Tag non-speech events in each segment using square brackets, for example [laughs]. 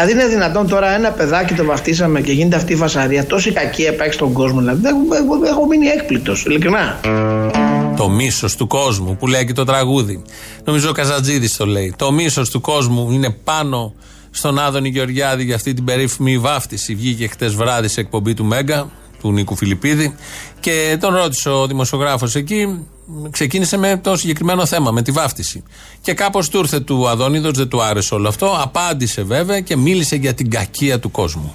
Δηλαδή είναι δυνατόν τώρα ένα παιδάκι το βαφτίσαμε και γίνεται αυτή η φασαρία, τόση κακία υπάρχει στον κόσμο. Δηλαδή έχω, έχω μείνει έκπληκτο, ειλικρινά. Το μίσος του κόσμου που λέει και το τραγούδι. Νομίζω ο Καζατζίδη το λέει. Το μίσος του κόσμου είναι πάνω στον Άδωνη Γεωργιάδη για αυτή την περίφημη βάφτιση. Βγήκε χτες βράδυ σε εκπομπή του Μέγκα, του Νίκου Φιλιππίδη, και τον ρώτησε ο δημοσιογράφος εκεί, ξεκίνησε με το συγκεκριμένο θέμα, με τη βάφτιση. Και κάπως του ήρθε του Αδόνιδος, δεν του άρεσε όλο αυτό. Απάντησε βέβαια και μίλησε για την κακία του κόσμου.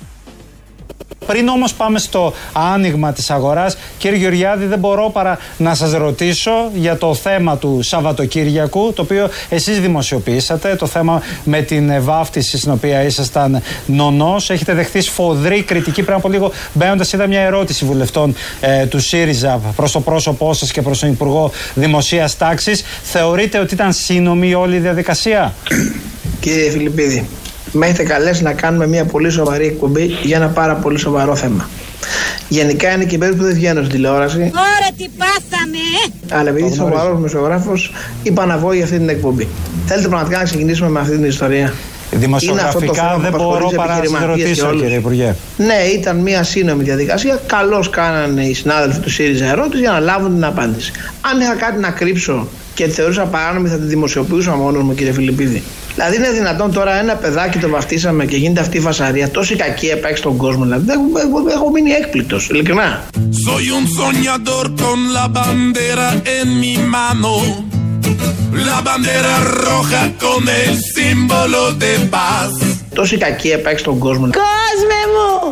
Πριν όμως πάμε στο άνοιγμα της αγοράς, κύριε Γεωργιάδη, δεν μπορώ παρά να σας ρωτήσω για το θέμα του Σαββατοκύριακου, το οποίο εσείς δημοσιοποιήσατε, το θέμα με την βάφτιση στην οποία ήσασταν νονός. Έχετε δεχθεί σφοδρή κριτική. Πριν από λίγο, μπαίνοντας, είδα μια ερώτηση βουλευτών ε, του ΣΥΡΙΖΑ προς το πρόσωπό σας και προς τον Υπουργό Δημοσίας Τάξης. Θεωρείτε ότι ήταν σύνομη όλη η διαδικασία; Κύριε Φιλιππίδη, με έχετε καλέσει να κάνουμε μια πολύ σοβαρή εκπομπή για ένα πάρα πολύ σοβαρό θέμα. Γενικά είναι και περίπου που δεν βγαίνω στην τηλεόραση. Ωραία, τι πάθαμε! Ε! Αλλά επειδή είσαι σοβαρός μεσογράφο, είπα να βγω για αυτή την εκπομπή. Θέλετε πραγματικά να ξεκινήσουμε με αυτή την ιστορία; Δημοσιογραφικά δεν μπορώ παρά να σας ρωτήσω, κύριε Υπουργέ. Ναι, ήταν μια σύνομη διαδικασία. Καλώς κάνανε οι συνάδελφοι του ΣΥΡΙΖΑ ερώτηση για να λάβουν την απάντηση. Αν είχα κάτι να κρύψω και τη θεωρούσα παράνομη, θα τη δημοσιοποιούσα μόνος μου, κύριε Φιλιππίδη. Δηλαδή είναι δυνατόν τώρα ένα παιδάκι το βαφτίσαμε και γίνεται αυτή η φασαρία, τόση κακία υπάρχει στον κόσμο. Δηλαδή έχω, έχω, έχω μείνει έκπληκτος, ειλικρινά. Soy un soñador con la bandera en mi mano. La bandera roja con el símbolo de paz. Τόση κακία υπάρχει στον κόσμο. Κόσμε μου!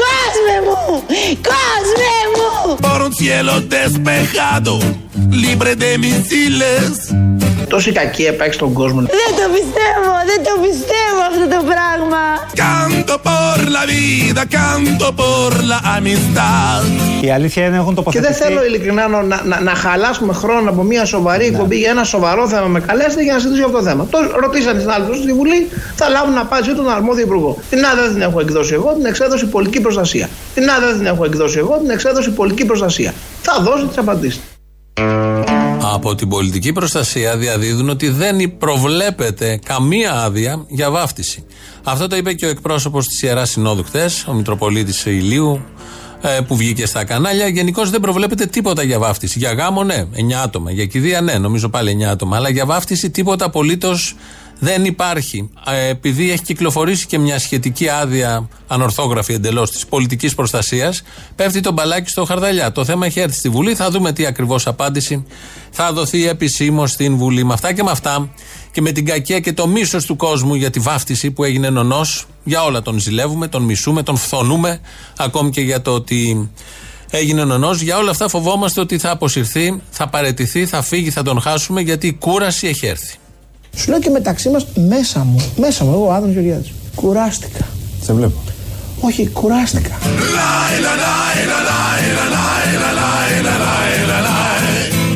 Κόσμε μου! Κόσμε μου! Por un cielo despejado, libre de misiles. Τόση κακία υπάρχει στον κόσμο. Δεν το πιστεύω, δεν το πιστεύω αυτό το πράγμα. Canto por la vida, canto por la amistad. Η αλήθεια είναι έχουν τοποθετηθεί. Και δεν θέλω ειλικρινά να, να, να χαλάσουμε χρόνο από μια σοβαρή ναι. εκπομπή για ένα σοβαρό θέμα. Με καλέσετε για να συζητήσω αυτό το θέμα. Το ρωτήσαν οι συνάδελφοι στη Βουλή, θα λάβουν απάντηση τον αρμόδιο υπουργό. Την άδεια δεν την έχω εκδώσει εγώ, την εξέδωση πολιτική προστασία. Την άδεια δεν την έχω εκδώσει εγώ, την εξέδωση πολιτική προστασία. Θα δώσω τις απαντήσεις από την πολιτική προστασία διαδίδουν ότι δεν προβλέπεται καμία άδεια για βάφτιση. Αυτό το είπε και ο εκπρόσωπος της Ιεράς Συνόδου χθες, ο Μητροπολίτης Ηλίου, ε, που βγήκε στα κανάλια. Γενικώς δεν προβλέπεται τίποτα για βάφτιση. Για γάμο, ναι, 9 άτομα. Για κηδεία, ναι, νομίζω πάλι 9 άτομα. Αλλά για βάφτιση τίποτα απολύτως δεν υπάρχει. Ε, επειδή έχει κυκλοφορήσει και μια σχετική άδεια ανορθόγραφη εντελώς της πολιτικής προστασίας, πέφτει το μπαλάκι στο χαρδαλιά. Το θέμα έχει έρθει στη Βουλή. Θα δούμε τι ακριβώς απάντηση θα δοθεί επισήμως στην Βουλή. Με αυτά και με αυτά και με την κακία και το μίσος του κόσμου για τη βάφτιση που έγινε νονός, για όλα τον ζηλεύουμε, τον μισούμε, τον φθονούμε, ακόμη και για το ότι έγινε νονός. Για όλα αυτά φοβόμαστε ότι θα αποσυρθεί, θα παρετηθεί, θα φύγει, θα τον χάσουμε γιατί η κούραση έχει έρθει. Σου λέω και μεταξύ μας, μέσα μου, μέσα μου, εγώ ο Άδωνος Γεωργιάδης. Κουράστηκα. Σε βλέπω. Όχι, κουράστηκα.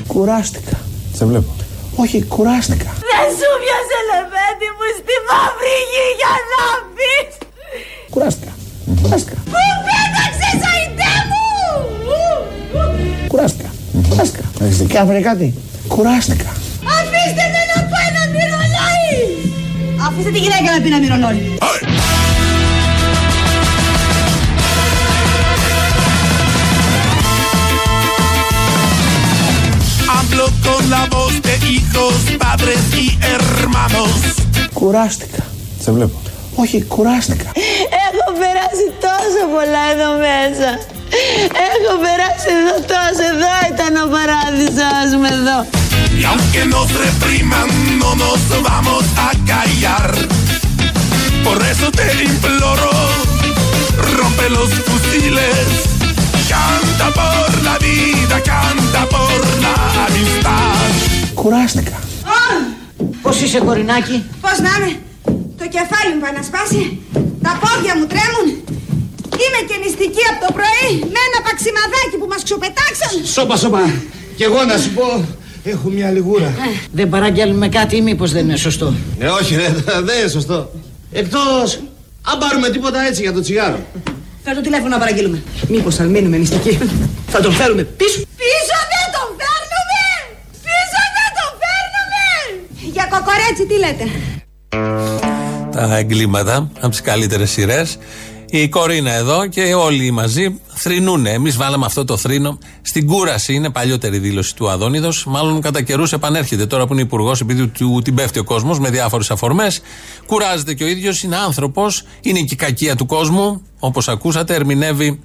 Κουράστηκα. Σε βλέπω. Όχι, κουράστηκα. Δεν σου πιάσε λεβέντι μου στη μαύρη γη για να πεις. Κουράστηκα. Κουράστηκα. Πού πέταξες αϊτέ μου. Κουράστηκα. Κουράστηκα. Και αν κάτι. Κουράστηκα. Αφήστε τη γυναίκα να πει να μυρολάει. con la voz de hijos, padres y hermanos. Κουράστηκα. Σε βλέπω. Όχι, κουράστηκα. Έχω περάσει τόσο πολλά εδώ μέσα. Έχω περάσει εδώ τόσο. Εδώ ήταν ο παράδεισος με εδώ. Y aunque nos repriman, no nos vamos a callar. Por eso te imploro, rompe los fusiles. Canta por la vida, canta por la amistad. Κουράστηκα. Πώς είσαι κορινάκι; Πώς να είμαι; Το κεφάλι μου πάει να σπάσει. Τα πόδια μου τρέμουν. Είμαι και νηστική από το πρωί με ένα παξιμαδάκι που μας ξοπετάξαν. Σώπα, σώπα. Κι εγώ να σου πω, έχω μια λιγούρα. Ε, δεν παραγγέλνουμε κάτι ή μήπως δεν είναι σωστό; Ε, όχι ρε, [laughs] δεν είναι σωστό. Εκτός, αν πάρουμε τίποτα έτσι για το τσιγάρο. Φέρ το τηλέφωνο να παραγγείλουμε. Μήπως θα μείνουμε νηστικοί. Θα τον φέρουμε πίσω. Πίσω δεν τον φέρνουμε! Πίσω δεν τον φέρνουμε! Για κοκορέτσι τι λέτε; τα εγκλήματα, από τις καλύτερες σειρές. Η Κορίνα εδώ και όλοι μαζί θρυνούν. Εμείς βάλαμε αυτό το θρύνο στην κούραση. Είναι παλιότερη δήλωση του Αδόνιδος. Μάλλον κατά καιρούς επανέρχεται τώρα που είναι υπουργός, επειδή του την πέφτει ο κόσμος με διάφορες αφορμές. Κουράζεται και ο ίδιος, είναι άνθρωπος, είναι και η κακία του κόσμου. Όπως ακούσατε, ερμηνεύει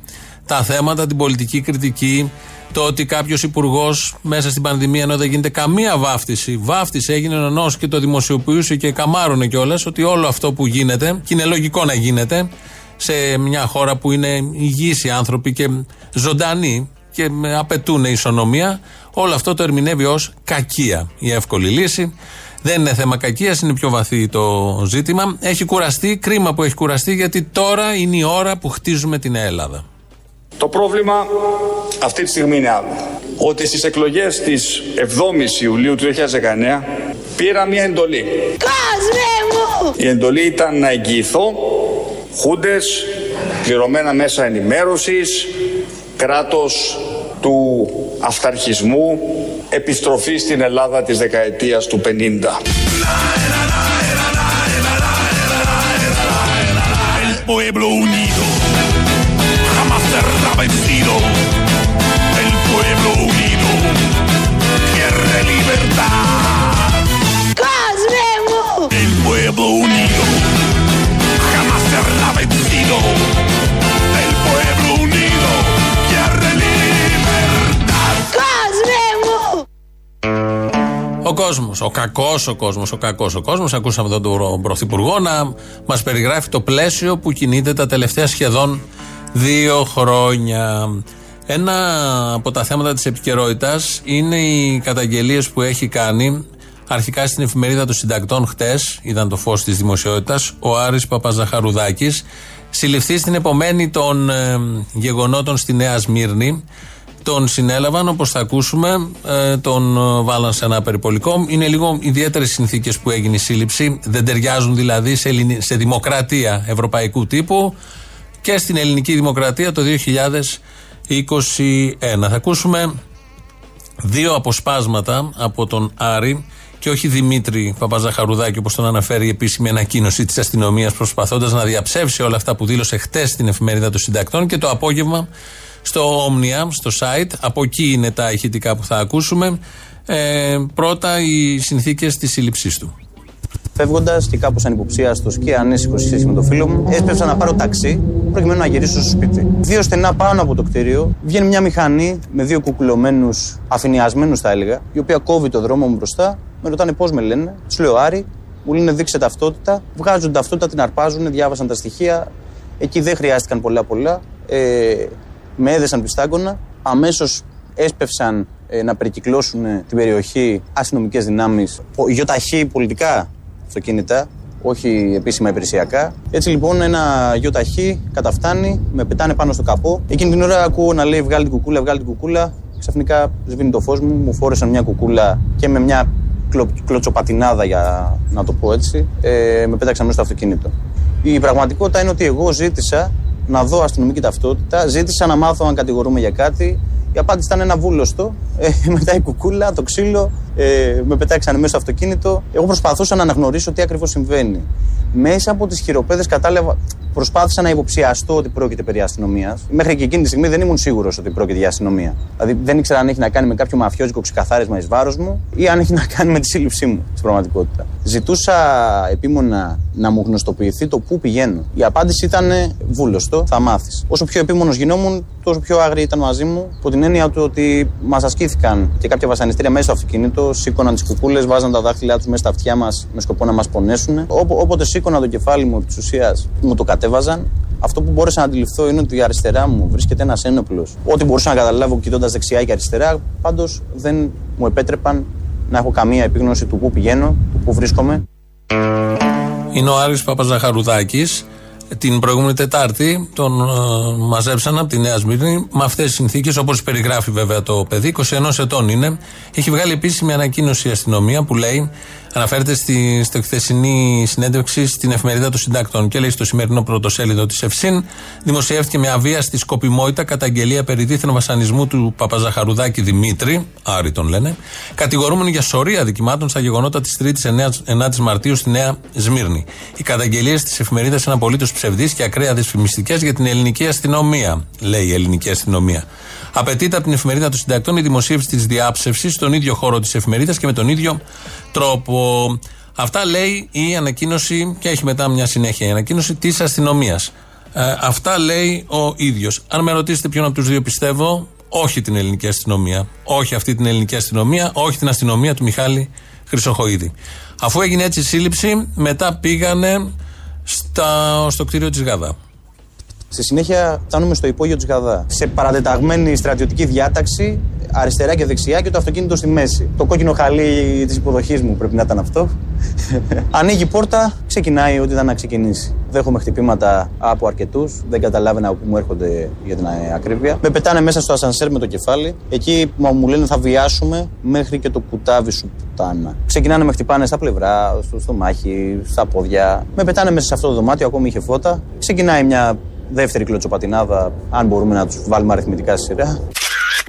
τα θέματα, την πολιτική κριτική, το ότι κάποιος υπουργός μέσα στην πανδημία, ενώ δεν γίνεται καμία βάφτιση, βάφτιση έγινε ενό και το δημοσιοποιούσε και καμάρωνε κιόλας, ότι όλο αυτό που γίνεται, και είναι λογικό να γίνεται, σε μια χώρα που είναι υγιείς οι άνθρωποι και ζωντανοί και απαιτούν ισονομία, όλο αυτό το ερμηνεύει ως κακία. Η εύκολη λύση. Δεν είναι θέμα κακίας, είναι πιο βαθύ το ζήτημα. Έχει κουραστεί, κρίμα που έχει κουραστεί, γιατί τώρα είναι η ώρα που χτίζουμε την Ελλάδα. Το πρόβλημα αυτή τη στιγμή είναι άλλο. Ότι στις εκλογές της 7ης Ιουλίου του 2019 πήρα μια εντολή. Κόσμε μου! Η εντολή ήταν να εγγυηθώ χούντες, πληρωμένα μέσα ενημέρωσης, κράτος του αυταρχισμού, επιστροφή στην Ελλάδα της δεκαετίας του 50. pueblo unido Ο κόσμος, ο κακός ο κόσμος, ο κακός ο κόσμος. Ακούσαμε εδώ τον Πρωθυπουργό να μας περιγράφει το πλαίσιο που κινείται τα τελευταία σχεδόν δύο χρόνια. Ένα από τα θέματα της επικαιρότητας είναι οι καταγγελίες που έχει κάνει αρχικά στην εφημερίδα των συντακτών χτες, είδαν το φως της δημοσιότητας, ο Άρης Παπαζαχαρουδάκης, συλληφθείς στην επομένη των ε, γεγονότων στη Νέα Σμύρνη. Τον συνέλαβαν, όπως θα ακούσουμε, ε, τον ε, βάλαν σε ένα περιπολικό. Είναι λίγο ιδιαίτερες συνθήκες που έγινε η σύλληψη. Δεν ταιριάζουν δηλαδή σε, ελληνι- σε δημοκρατία ευρωπαϊκού τύπου και στην ελληνική δημοκρατία το 2021. Θα ακούσουμε δύο αποσπάσματα από τον Άρη και όχι Δημήτρη Παπαζαχαρουδάκη όπως τον αναφέρει η επίσημη ανακοίνωση της αστυνομίας προσπαθώντας να διαψεύσει όλα αυτά που δήλωσε χτες στην εφημερίδα των συντακτών και το απόγευμα στο Omnia, στο site. Από εκεί είναι τα ηχητικά που θα ακούσουμε. Ε, πρώτα οι συνθήκες της σύλληψής του. Φεύγοντας και κάπως ανυποψίαστο και ανήσυχο σε σχέση με το φίλο μου, έσπευσα να πάρω ταξί προκειμένου να γυρίσω στο σπίτι. Δύο στενά πάνω από το κτίριο βγαίνει μια μηχανή με δύο κουκουλωμένους, αφηνιασμένους θα έλεγα, η οποία κόβει το δρόμο μου μπροστά. Με ρωτάνε πώς με λένε. Τους λέω Άρη, μου λένε δείξε ταυτότητα. Βγάζουν ταυτότητα, την αρπάζουν, διάβασαν τα στοιχεία. Εκεί δεν χρειάστηκαν πολλά πολλά. Ε, με έδεσαν πιστάγκωνα. Αμέσως έσπευσαν ε, να περικυκλώσουν την περιοχή αστυνομικές δυνάμεις, γιοταχή πολιτικά αυτοκίνητα, όχι επίσημα υπηρεσιακά. Έτσι λοιπόν ένα γιοταχή καταφτάνει, με πετάνε πάνω στο καπό. Εκείνη την ώρα ακούω να λέει βγάλει την κουκούλα, βγάλει την κουκούλα. Ξαφνικά σβήνει το φως μου, μου φόρεσαν μια κουκούλα και με μια κλω, κλωτσοπατινάδα για να το πω έτσι, ε, με πέταξαν μέσα στο αυτοκίνητο. Η πραγματικότητα είναι ότι εγώ ζήτησα να δω αστυνομική ταυτότητα, ζήτησα να μάθω αν κατηγορούμε για κάτι. Η απάντηση ήταν ένα βούλωστο. Ε, [laughs] μετά η κουκούλα, το ξύλο, ε, με πετάξανε μέσα στο αυτοκίνητο. Εγώ προσπαθούσα να αναγνωρίσω τι ακριβώς συμβαίνει. Μέσα από τις χειροπέδες κατάλαβα, προσπάθησα να υποψιαστώ ότι πρόκειται περί αστυνομίας. Μέχρι και εκείνη τη στιγμή δεν ήμουν σίγουρος ότι πρόκειται για αστυνομία. Δηλαδή δεν ήξερα αν έχει να κάνει με κάποιο μαφιόζικο ξεκαθάρισμα εις βάρος μου ή αν έχει να κάνει με τη σύλληψή μου στην πραγματικότητα. Ζητούσα επίμονα να μου γνωστοποιηθεί το πού πηγαίνω. Η απάντηση ήταν βούλωστο, θα μάθεις. Όσο πιο επίμονος γινόμουν, τόσο πιο άγριοι ήταν μαζί μου, υπό την έννοια του ότι μας ασκήθηκαν και κάποια βασανιστήρια μέσα στο αυτοκίνητο, σήκωναν τις κουκούλες, βάζαν τα δάχτυλά τους μέσα στα αυτιά μας με σκοπό να μας πονέσουν. Όπο- όποτε σήκωνα το κεφάλι μου επί της ουσίας, μου το κατέβαζαν. Αυτό που μπόρεσα να αντιληφθώ είναι ότι αριστερά μου βρίσκεται ένας ένοπλος. Ό,τι μπορούσα να καταλάβω κοιτώντας δεξιά και αριστερά, πάντως δεν μου επέτρεπαν να έχω καμία επίγνωση του πού πηγαίνω, του πού βρίσκομαι. Είναι ο Άρης Παπαζαχαρουδάκης. Την προηγούμενη Τετάρτη τον ε, μαζέψαν από τη Νέα Σμύρνη με αυτές τις συνθήκες, όπως περιγράφει βέβαια το παιδί. 21 ετών είναι. Έχει βγάλει επίσημη ανακοίνωση η αστυνομία που λέει Αναφέρεται στη, στη χθεσινή συνέντευξη στην εφημερίδα των συντακτών και λέει στο σημερινό πρωτοσέλιδο της Ευσύν. Δημοσιεύτηκε με αβίαστη σκοπιμότητα καταγγελία περί δίθεν βασανισμού του Παπαζαχαρουδάκη Δημήτρη, Άρη τον λένε, κατηγορούμενο για σωρία δικημάτων στα γεγονότα της 3η 9η Μαρτίου στη Νέα Σμύρνη. Οι καταγγελίες της εφημερίδας είναι απολύτως ψευδείς και ακραία δυσφημιστικές για την ελληνική αστυνομία, λέει η ελληνική αστυνομία. Απαιτείται από την εφημερίδα των συντακτών η δημοσίευση της διάψευσης στον ίδιο χώρο της εφημερίδας και με τον ίδιο τρόπο. Αυτά λέει η ανακοίνωση και έχει μετά μια συνέχεια η ανακοίνωση της αστυνομίας. Ε, αυτά λέει ο ίδιος. Αν με ρωτήσετε ποιον από τους δύο πιστεύω, όχι την ελληνική αστυνομία. Όχι αυτή την ελληνική αστυνομία, όχι την αστυνομία του Μιχάλη Χρυσοχοίδη. Αφού έγινε έτσι η σύλληψη, μετά πήγανε στα, στο κτίριο της Γαδά. Στη συνέχεια φτάνουμε στο υπόγειο της Γαδά. Σε παρατεταγμένη στρατιωτική διάταξη, αριστερά και δεξιά και το αυτοκίνητο στη μέση. Το κόκκινο χαλί της υποδοχής μου πρέπει να ήταν αυτό. [laughs] Ανοίγει η πόρτα, ξεκινάει ό,τι ήταν να ξεκινήσει. Δέχομαι χτυπήματα από αρκετούς, δεν καταλάβαινα από πού μου έρχονται για την ακρίβεια. Με πετάνε μέσα στο ασανσέρ με το κεφάλι. Εκεί μου λένε θα βιάσουμε μέχρι και το κουτάβι σου πουτάνα. Ξεκινάνε με χτυπάνε στα πλευρά, στο στομάχι, στα πόδια. Με πετάνε μέσα σε αυτό το δωμάτιο, ακόμη είχε φώτα. Ξεκινάει μια δεύτερη κλωτσοπατινάδα, αν μπορούμε να τους βάλουμε αριθμητικά στη σειρά.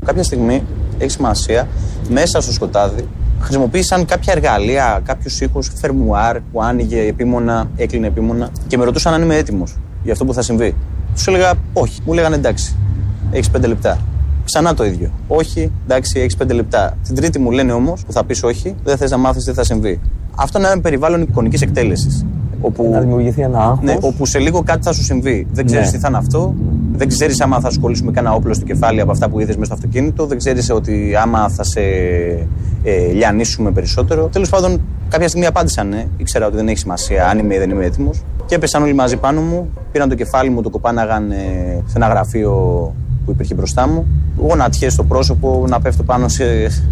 Κάποια στιγμή έχει σημασία μέσα στο σκοτάδι χρησιμοποίησαν κάποια εργαλεία, κάποιους ήχους, φερμουάρ που άνοιγε επίμονα, έκλεινε επίμονα και με ρωτούσαν αν είμαι έτοιμος για αυτό που θα συμβεί. Τους έλεγα όχι. Μου λέγανε εντάξει, έχεις πέντε λεπτά. Ξανά το ίδιο. Όχι, εντάξει, έχεις πέντε λεπτά. Την τρίτη μου λένε όμως που θα πεις όχι, δεν θες να μάθεις τι θα συμβεί. Αυτό είναι ένα περιβάλλον εικονικής εκτέλεσης. Όπου, να δημιουργηθεί ένα άγχος. Ναι, όπου σε λίγο κάτι θα σου συμβεί. Δεν ξέρεις Ναι. τι θα είναι αυτό. Δεν ξέρεις άμα θα ασχολήσουμε κανένα όπλο στο κεφάλι από αυτά που είδες μέσα στο αυτοκίνητο. Δεν ξέρεις ότι άμα θα σε ε, λιανίσουμε περισσότερο. Τέλος πάντων, κάποια στιγμή απάντησαν ναι. Ήξερα ότι δεν έχει σημασία αν είμαι ή δεν είμαι έτοιμος. Και έπεσαν όλοι μαζί πάνω μου. Πήραν το κεφάλι μου, το κοπάναγαν ε, σε ένα γραφείο που υπήρχε μπροστά μου. Γονατιές στο πρόσωπο, να πέφτω πάνω σε,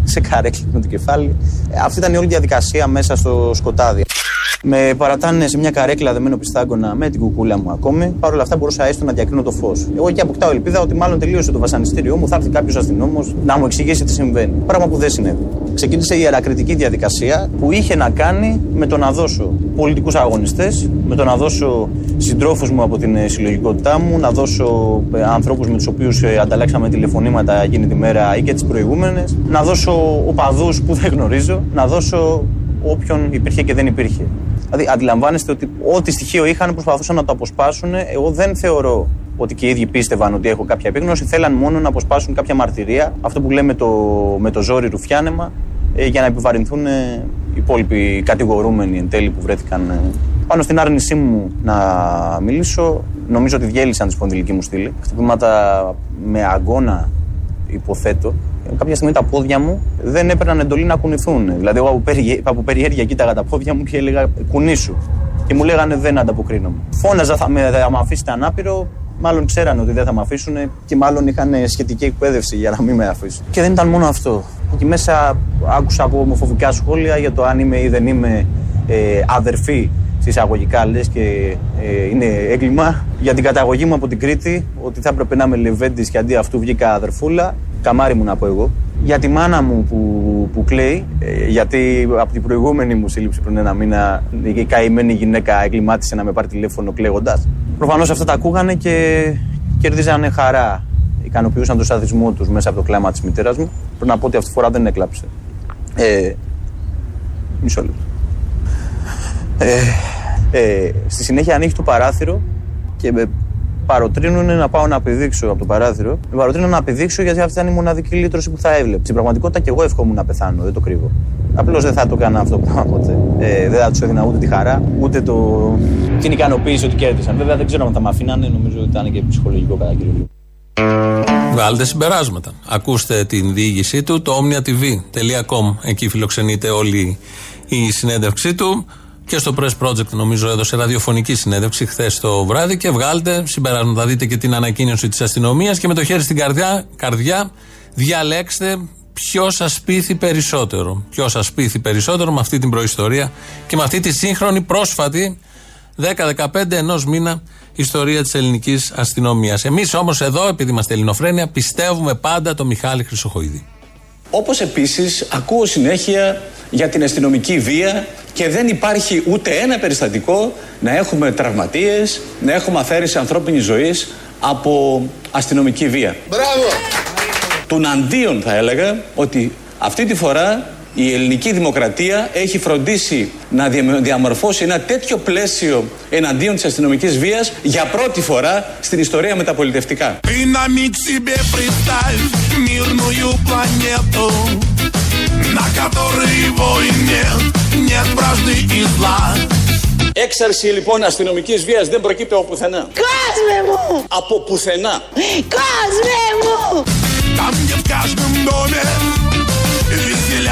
σε καρέκλα με το κεφάλι. Ε, αυτή ήταν η όλη διαδικασία μέσα στο σκοτάδι. Με παρατάνε σε μια καρέκλα δεμένο πιστάγκωνα με την κουκούλα μου ακόμη. Παρ' όλα αυτά μπορούσα έστω να διακρίνω το φως. Εγώ εκεί αποκτάω ελπίδα ότι μάλλον τελείωσε το βασανιστήριό μου, θα έρθει κάποιος αστυνόμος να μου εξηγήσει τι συμβαίνει. Πράγμα που δεν συνέβη. Ξεκίνησε η ιερακριτική διαδικασία που είχε να κάνει με το να δώσω πολιτικούς αγωνιστές, με το να δώσω συντρόφους μου από την ε, συλλογικότητά μου, να δώσω ανθρώπους με τους οποίους ανταλλάξαμε τηλεφωνήματα εκείνη τη μέρα ή και τις προηγούμενες, να δώσω οπαδούς που δεν γνωρίζω, να δώσω όποιον υπήρχε και δεν υπήρχε. Δηλαδή, αντιλαμβάνεστε ότι ό,τι στοιχείο είχαν προσπαθούσαν να το αποσπάσουν. Εγώ δεν θεωρώ ότι και οι ίδιοι πίστευαν ότι έχω κάποια επίγνωση. Θέλαν μόνο να αποσπάσουν κάποια μαρτυρία, αυτό που λέμε το, με το ζόρι ρουφιάνεμα, ε, για να επιβαρυνθούν ε, οι υπόλοιποι κατηγορούμενοι εν τέλει που βρέθηκαν ε, πάνω στην άρνησή μου να μιλήσω. Νομίζω ότι διέλυσαν τη σπονδυλική μου στήλη. Χτυπήματα με αγκώνα, υποθέτω. Κάποια στιγμή τα πόδια μου δεν έπαιρναν εντολή να κουνηθούν. Δηλαδή, εγώ από, περιέ... από περιέργεια κοίταγα τα πόδια μου και έλεγα κουνήσου. Και μου λέγανε δεν ανταποκρίνομαι. Φώναζα, θα με, θα με αφήσετε ανάπηρο. Μάλλον ξέρανε ότι δεν θα με αφήσουν και μάλλον είχαν σχετική εκπαίδευση για να μην με αφήσουν. Και δεν ήταν μόνο αυτό. Εκεί μέσα άκουσα από ομοφοβικά σχόλια για το αν είμαι ή δεν είμαι ε, αδερφή συσσαγωγικά λες και ε, είναι έγκλημα. Για την καταγωγή μου από την Κρήτη, ότι θα έπρεπε να είμαι Λεβέντης και αντί αυτού βγήκα αδερφούλα. Καμάρι μου να πω εγώ. Για τη μάνα μου που, που κλαίει, ε, γιατί από την προηγούμενη μου σύλληψη πριν ένα μήνα η καημένη γυναίκα εγκλημάτισε να με πάρει τηλέφωνο κλαίγοντας. Προφανώς αυτά τα ακούγανε και κερδίζανε χαρά. Ικανοποιούσαν τον σαδισμό τους μέσα από το κλάμα της μητέρας μου. Πρέπει να πω ότι αυτή τη φορά δεν έκλαψε. Ε, μισό λεπτό. Ε, ε, στη συνέχεια ανοίγει το παράθυρο και με παροτρύνουν να πάω να πηδήξω από το παράθυρο. Με παροτρύνουν να πηδήξω γιατί αυτή ήταν η μοναδική λύτρωση που θα έβλεπε. Στην πραγματικότητα και εγώ εύχομαι να πεθάνω, δεν το κρύβω. Απλώς δεν θα το έκανα αυτό το [laughs] πράγμα ποτέ. Ε, δεν θα τους έδινα ούτε τη χαρά, ούτε το... την ικανοποίηση ότι κέρδισαν. Βέβαια δεν ξέρω αν θα με αφήνανε, νομίζω ότι ήταν και ψυχολογικό κατά κύριο λόγο. Βγάλετε συμπεράσματα. Ακούστε την διήγησή του, το omniatv.com. Εκεί φιλοξενείται όλη η συνέντευξή του. Και στο Press Project, νομίζω, έδωσε ραδιοφωνική συνέντευξη χθες το βράδυ. Και βγάλτε συμπεράσματα. Δείτε και την ανακοίνωση της αστυνομίας. Και με το χέρι στην καρδιά, καρδιά διαλέξτε ποιο σας πείθει περισσότερο. Ποιο σας πείθει περισσότερο με αυτή την προϊστορία και με αυτή τη σύγχρονη πρόσφατη 10-15 ενός μήνα ιστορία της ελληνικής αστυνομίας. Εμείς όμως εδώ, επειδή είμαστε ελληνοφρένια, πιστεύουμε πάντα το Μιχάλη Χρυσοχοίδη. Όπως επίσης ακούω συνέχεια για την αστυνομική βία και δεν υπάρχει ούτε ένα περιστατικό να έχουμε τραυματίες, να έχουμε αφαίρεση ανθρώπινης ζωής από αστυνομική βία. Μπράβο! Τουναντίον θα έλεγα ότι αυτή τη φορά η ελληνική δημοκρατία έχει φροντίσει να διαμορφώσει ένα τέτοιο πλαίσιο εναντίον της αστυνομικής βίας για πρώτη φορά στην ιστορία με τα πολιτευτικά. Έξαρση λοιπόν αστυνομικής βίας δεν προκύπτει από πουθενά. Κόσμε μου! Από πουθενά. Κόσμε μου!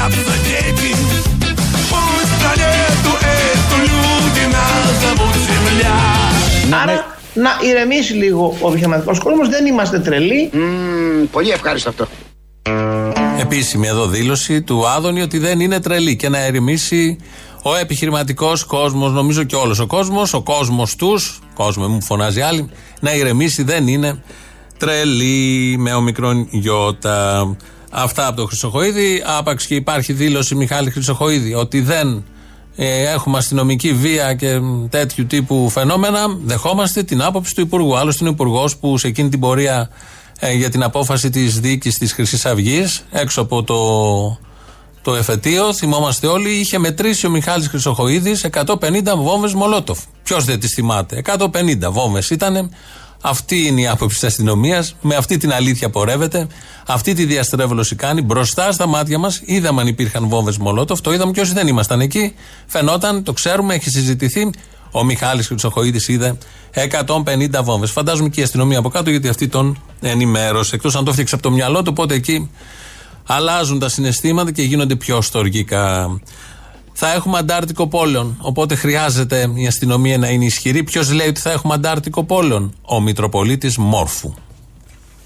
Там, где в каждом доме веселятся дети, пусть планету эту люди назовут Земля. Άρα να ηρεμήσει λίγο ο επιχειρηματικό κόσμο. Δεν είμαστε τρελοί. πολύ ευχάριστο αυτό. Επίσημη εδώ δήλωση του Άδωνη ότι δεν είναι τρελή και να ερεμήσει ο επιχειρηματικό κόσμο, νομίζω και όλο ο κόσμο, ο κόσμο του, κόσμο μου φωνάζει άλλη, να ηρεμήσει δεν είναι τρελή με ομικρόν γιώτα. Αυτά από τον Χρυσοχοίδη. Άπαξ και υπάρχει δήλωση Μιχάλη Χρυσοχοίδη ότι δεν ε, έχουμε αστυνομική βία και τέτοιου τύπου φαινόμενα. Δεχόμαστε την άποψη του Υπουργού. Άλλωστε είναι ο Υπουργός που σε εκείνη την πορεία ε, για την απόφαση της δίκη της Χρυσής Αυγής έξω από το, το εφετείο, θυμόμαστε όλοι, είχε μετρήσει ο Μιχάλης Χρυσοχοίδης 150 βόμβες Μολότοφ. Ποιος δεν τις θυμάται; 150 βόμβες ήταν. Αυτή είναι η άποψη της αστυνομίας. Με αυτή την αλήθεια πορεύεται. Αυτή τη διαστρέβλωση κάνει. Μπροστά στα μάτια μας είδαμε αν υπήρχαν βόμβες Μολότοφ. Το είδαμε και όσοι δεν ήμασταν εκεί. Φαινόταν, το ξέρουμε, έχει συζητηθεί. Ο Μιχάλης Χρυσοχοίδης είδε 150 βόμβες. Φαντάζομαι και η αστυνομία από κάτω γιατί αυτή τον ενημέρωσε. Εκτός αν το έφτιαξε από το μυαλό του, οπότε εκεί αλλάζουν τα συναισθήματα και γίνονται πιο στοργικά. Θα έχουμε Αντάρτικο πόλεων. Οπότε χρειάζεται η αστυνομία να είναι ισχυρή. Ποιος λέει ότι θα έχουμε Αντάρτικο πόλεων, Ο Μητροπολίτης Μόρφου.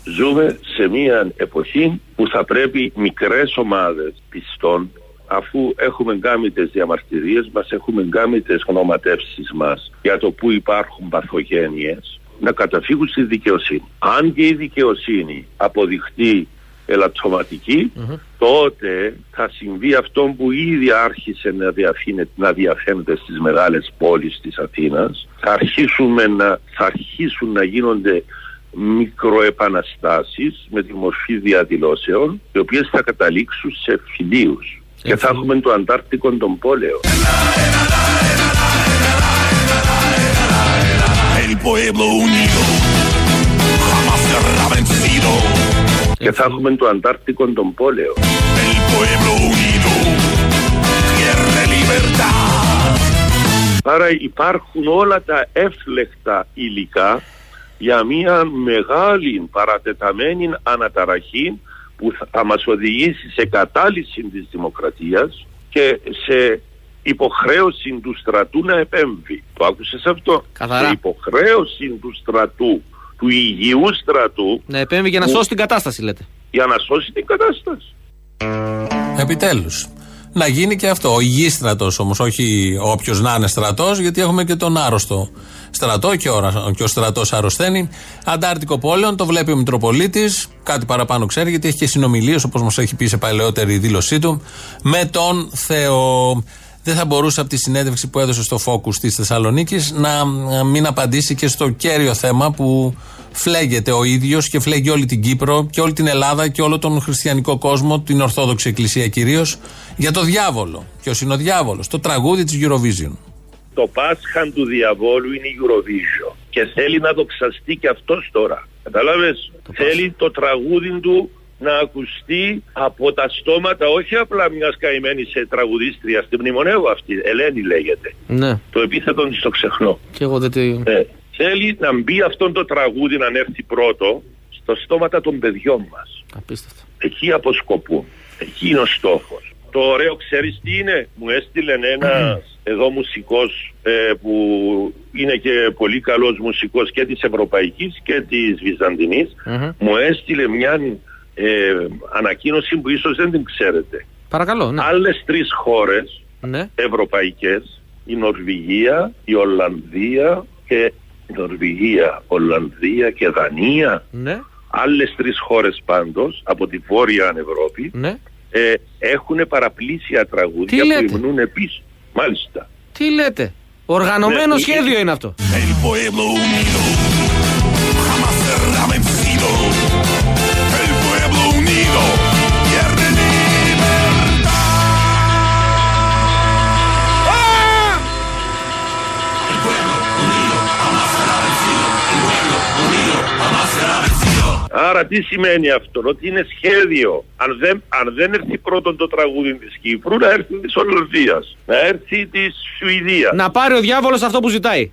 Ζούμε σε μια εποχή που θα πρέπει μικρές ομάδες πιστών αφού έχουμε κάνει τις διαμαρτυρίες μας, έχουμε κάνει τις γνωματεύσεις μας για το που υπάρχουν παθογένειες, να καταφύγουν στη δικαιοσύνη. Αν και η δικαιοσύνη αποδειχτεί ελαττωματική, τότε θα συμβεί αυτό που ήδη άρχισε να, διαφύνε- να διαφαίνεται στις μεγάλες πόλεις της Αθήνας. Θα, αρχίσουμε να, θα αρχίσουν να γίνονται μικροεπαναστάσεις με τη μορφή διαδηλώσεων, οι οποίες θα καταλήξουν σε φιλίους. Και θα έχουμε το Αντάρτικο τον πόλεο. El pueblo unido jamás será vencido. Και θα έχουμε το Αντάρτικο τον πόλεο. El pueblo unido quiere libertad. Άρα υπάρχουν όλα τα εύλεκτα υλικά για μια μεγάλη παρατεταμένη αναταραχή που θα μας οδηγήσει σε κατάλυση της δημοκρατίας και σε υποχρέωση του στρατού να επέμβει. Το άκουσες αυτό; Καθαρά. Σε υποχρέωση του στρατού, του υγιού στρατού Να επέμβει για να που- σώσει την κατάσταση, λέτε. για να σώσει την κατάσταση. Επιτέλους. Να γίνει και αυτό. Ο υγιής στρατός όμως, όχι όποιος να είναι στρατός, γιατί έχουμε και τον άρρωστο στρατό και ο, και ο στρατός αρρωσταίνει. Αντάρτικο πόλεων, το βλέπει ο Μητροπολίτης, κάτι παραπάνω ξέρει, γιατί έχει και συνομιλίες, όπως μας έχει πει σε παλαιότερη δήλωσή του, με τον Θεό. Δεν θα μπορούσε από τη συνέντευξη που έδωσε στο Focus της Θεσσαλονίκης να ε, μην απαντήσει και στο κέριο θέμα που φλέγεται ο ίδιος και φλέγει όλη την Κύπρο και όλη την Ελλάδα και όλο τον χριστιανικό κόσμο, την Ορθόδοξη Εκκλησία κυρίως, για το διάβολο. Ποιο είναι ο διάβολο, το τραγούδι της Eurovision. Το Πάσχα του διαβόλου είναι η Eurovision και θέλει να δοξαστεί και αυτός τώρα. Καταλάβες, θέλει το τραγούδι του να ακουστεί από τα στόματα όχι απλά μιας καημένης ε, τραγουδίστριας, την μνημονεύω αυτή, Ελένη λέγεται. Ναι. Το επίθετο της το ξεχνώ. Και εγώ δεν τη. Ε, θέλει να μπει αυτό το τραγούδι να έρθει πρώτο στο στόματα των παιδιών μας. Απίστευτο. Εκεί αποσκοπούν. Εκεί είναι ο στόχος. Το ωραίο ξέρεις τι είναι; Μου έστειλε ένας [clears throat] εδώ μουσικός ε, που είναι και πολύ καλός μουσικός και της Ευρωπαϊκής και της Βυζαντινής. Μου έστειλε μια ε, ανακοίνωση που ίσως δεν την ξέρετε. Παρακαλώ, ναι. Άλλες τρεις χώρες Ναι. ευρωπαϊκές, η Νορβηγία, η Ολλανδία και η Νορβηγία, Ολλανδία και Δανία Ναι. άλλες τρεις χώρες πάντως από τη Βόρεια Ευρώπη Ναι. ε, έχουν παραπλήσια τραγούδια Τι που λέτε; υμνούν επίσης. Μάλιστα. Τι λέτε; Οργανωμένο Ναι, σχέδιο είναι αυτό. El pueblo unido jamás será vencido. Άρα τι σημαίνει αυτό, ότι είναι σχέδιο. Αν δεν, αν δεν έρθει πρώτον το τραγούδι της Κύπρου, να έρθει της Ολλανδίας, να έρθει της Σουηδίας. Να πάρει ο διάβολος αυτό που ζητάει.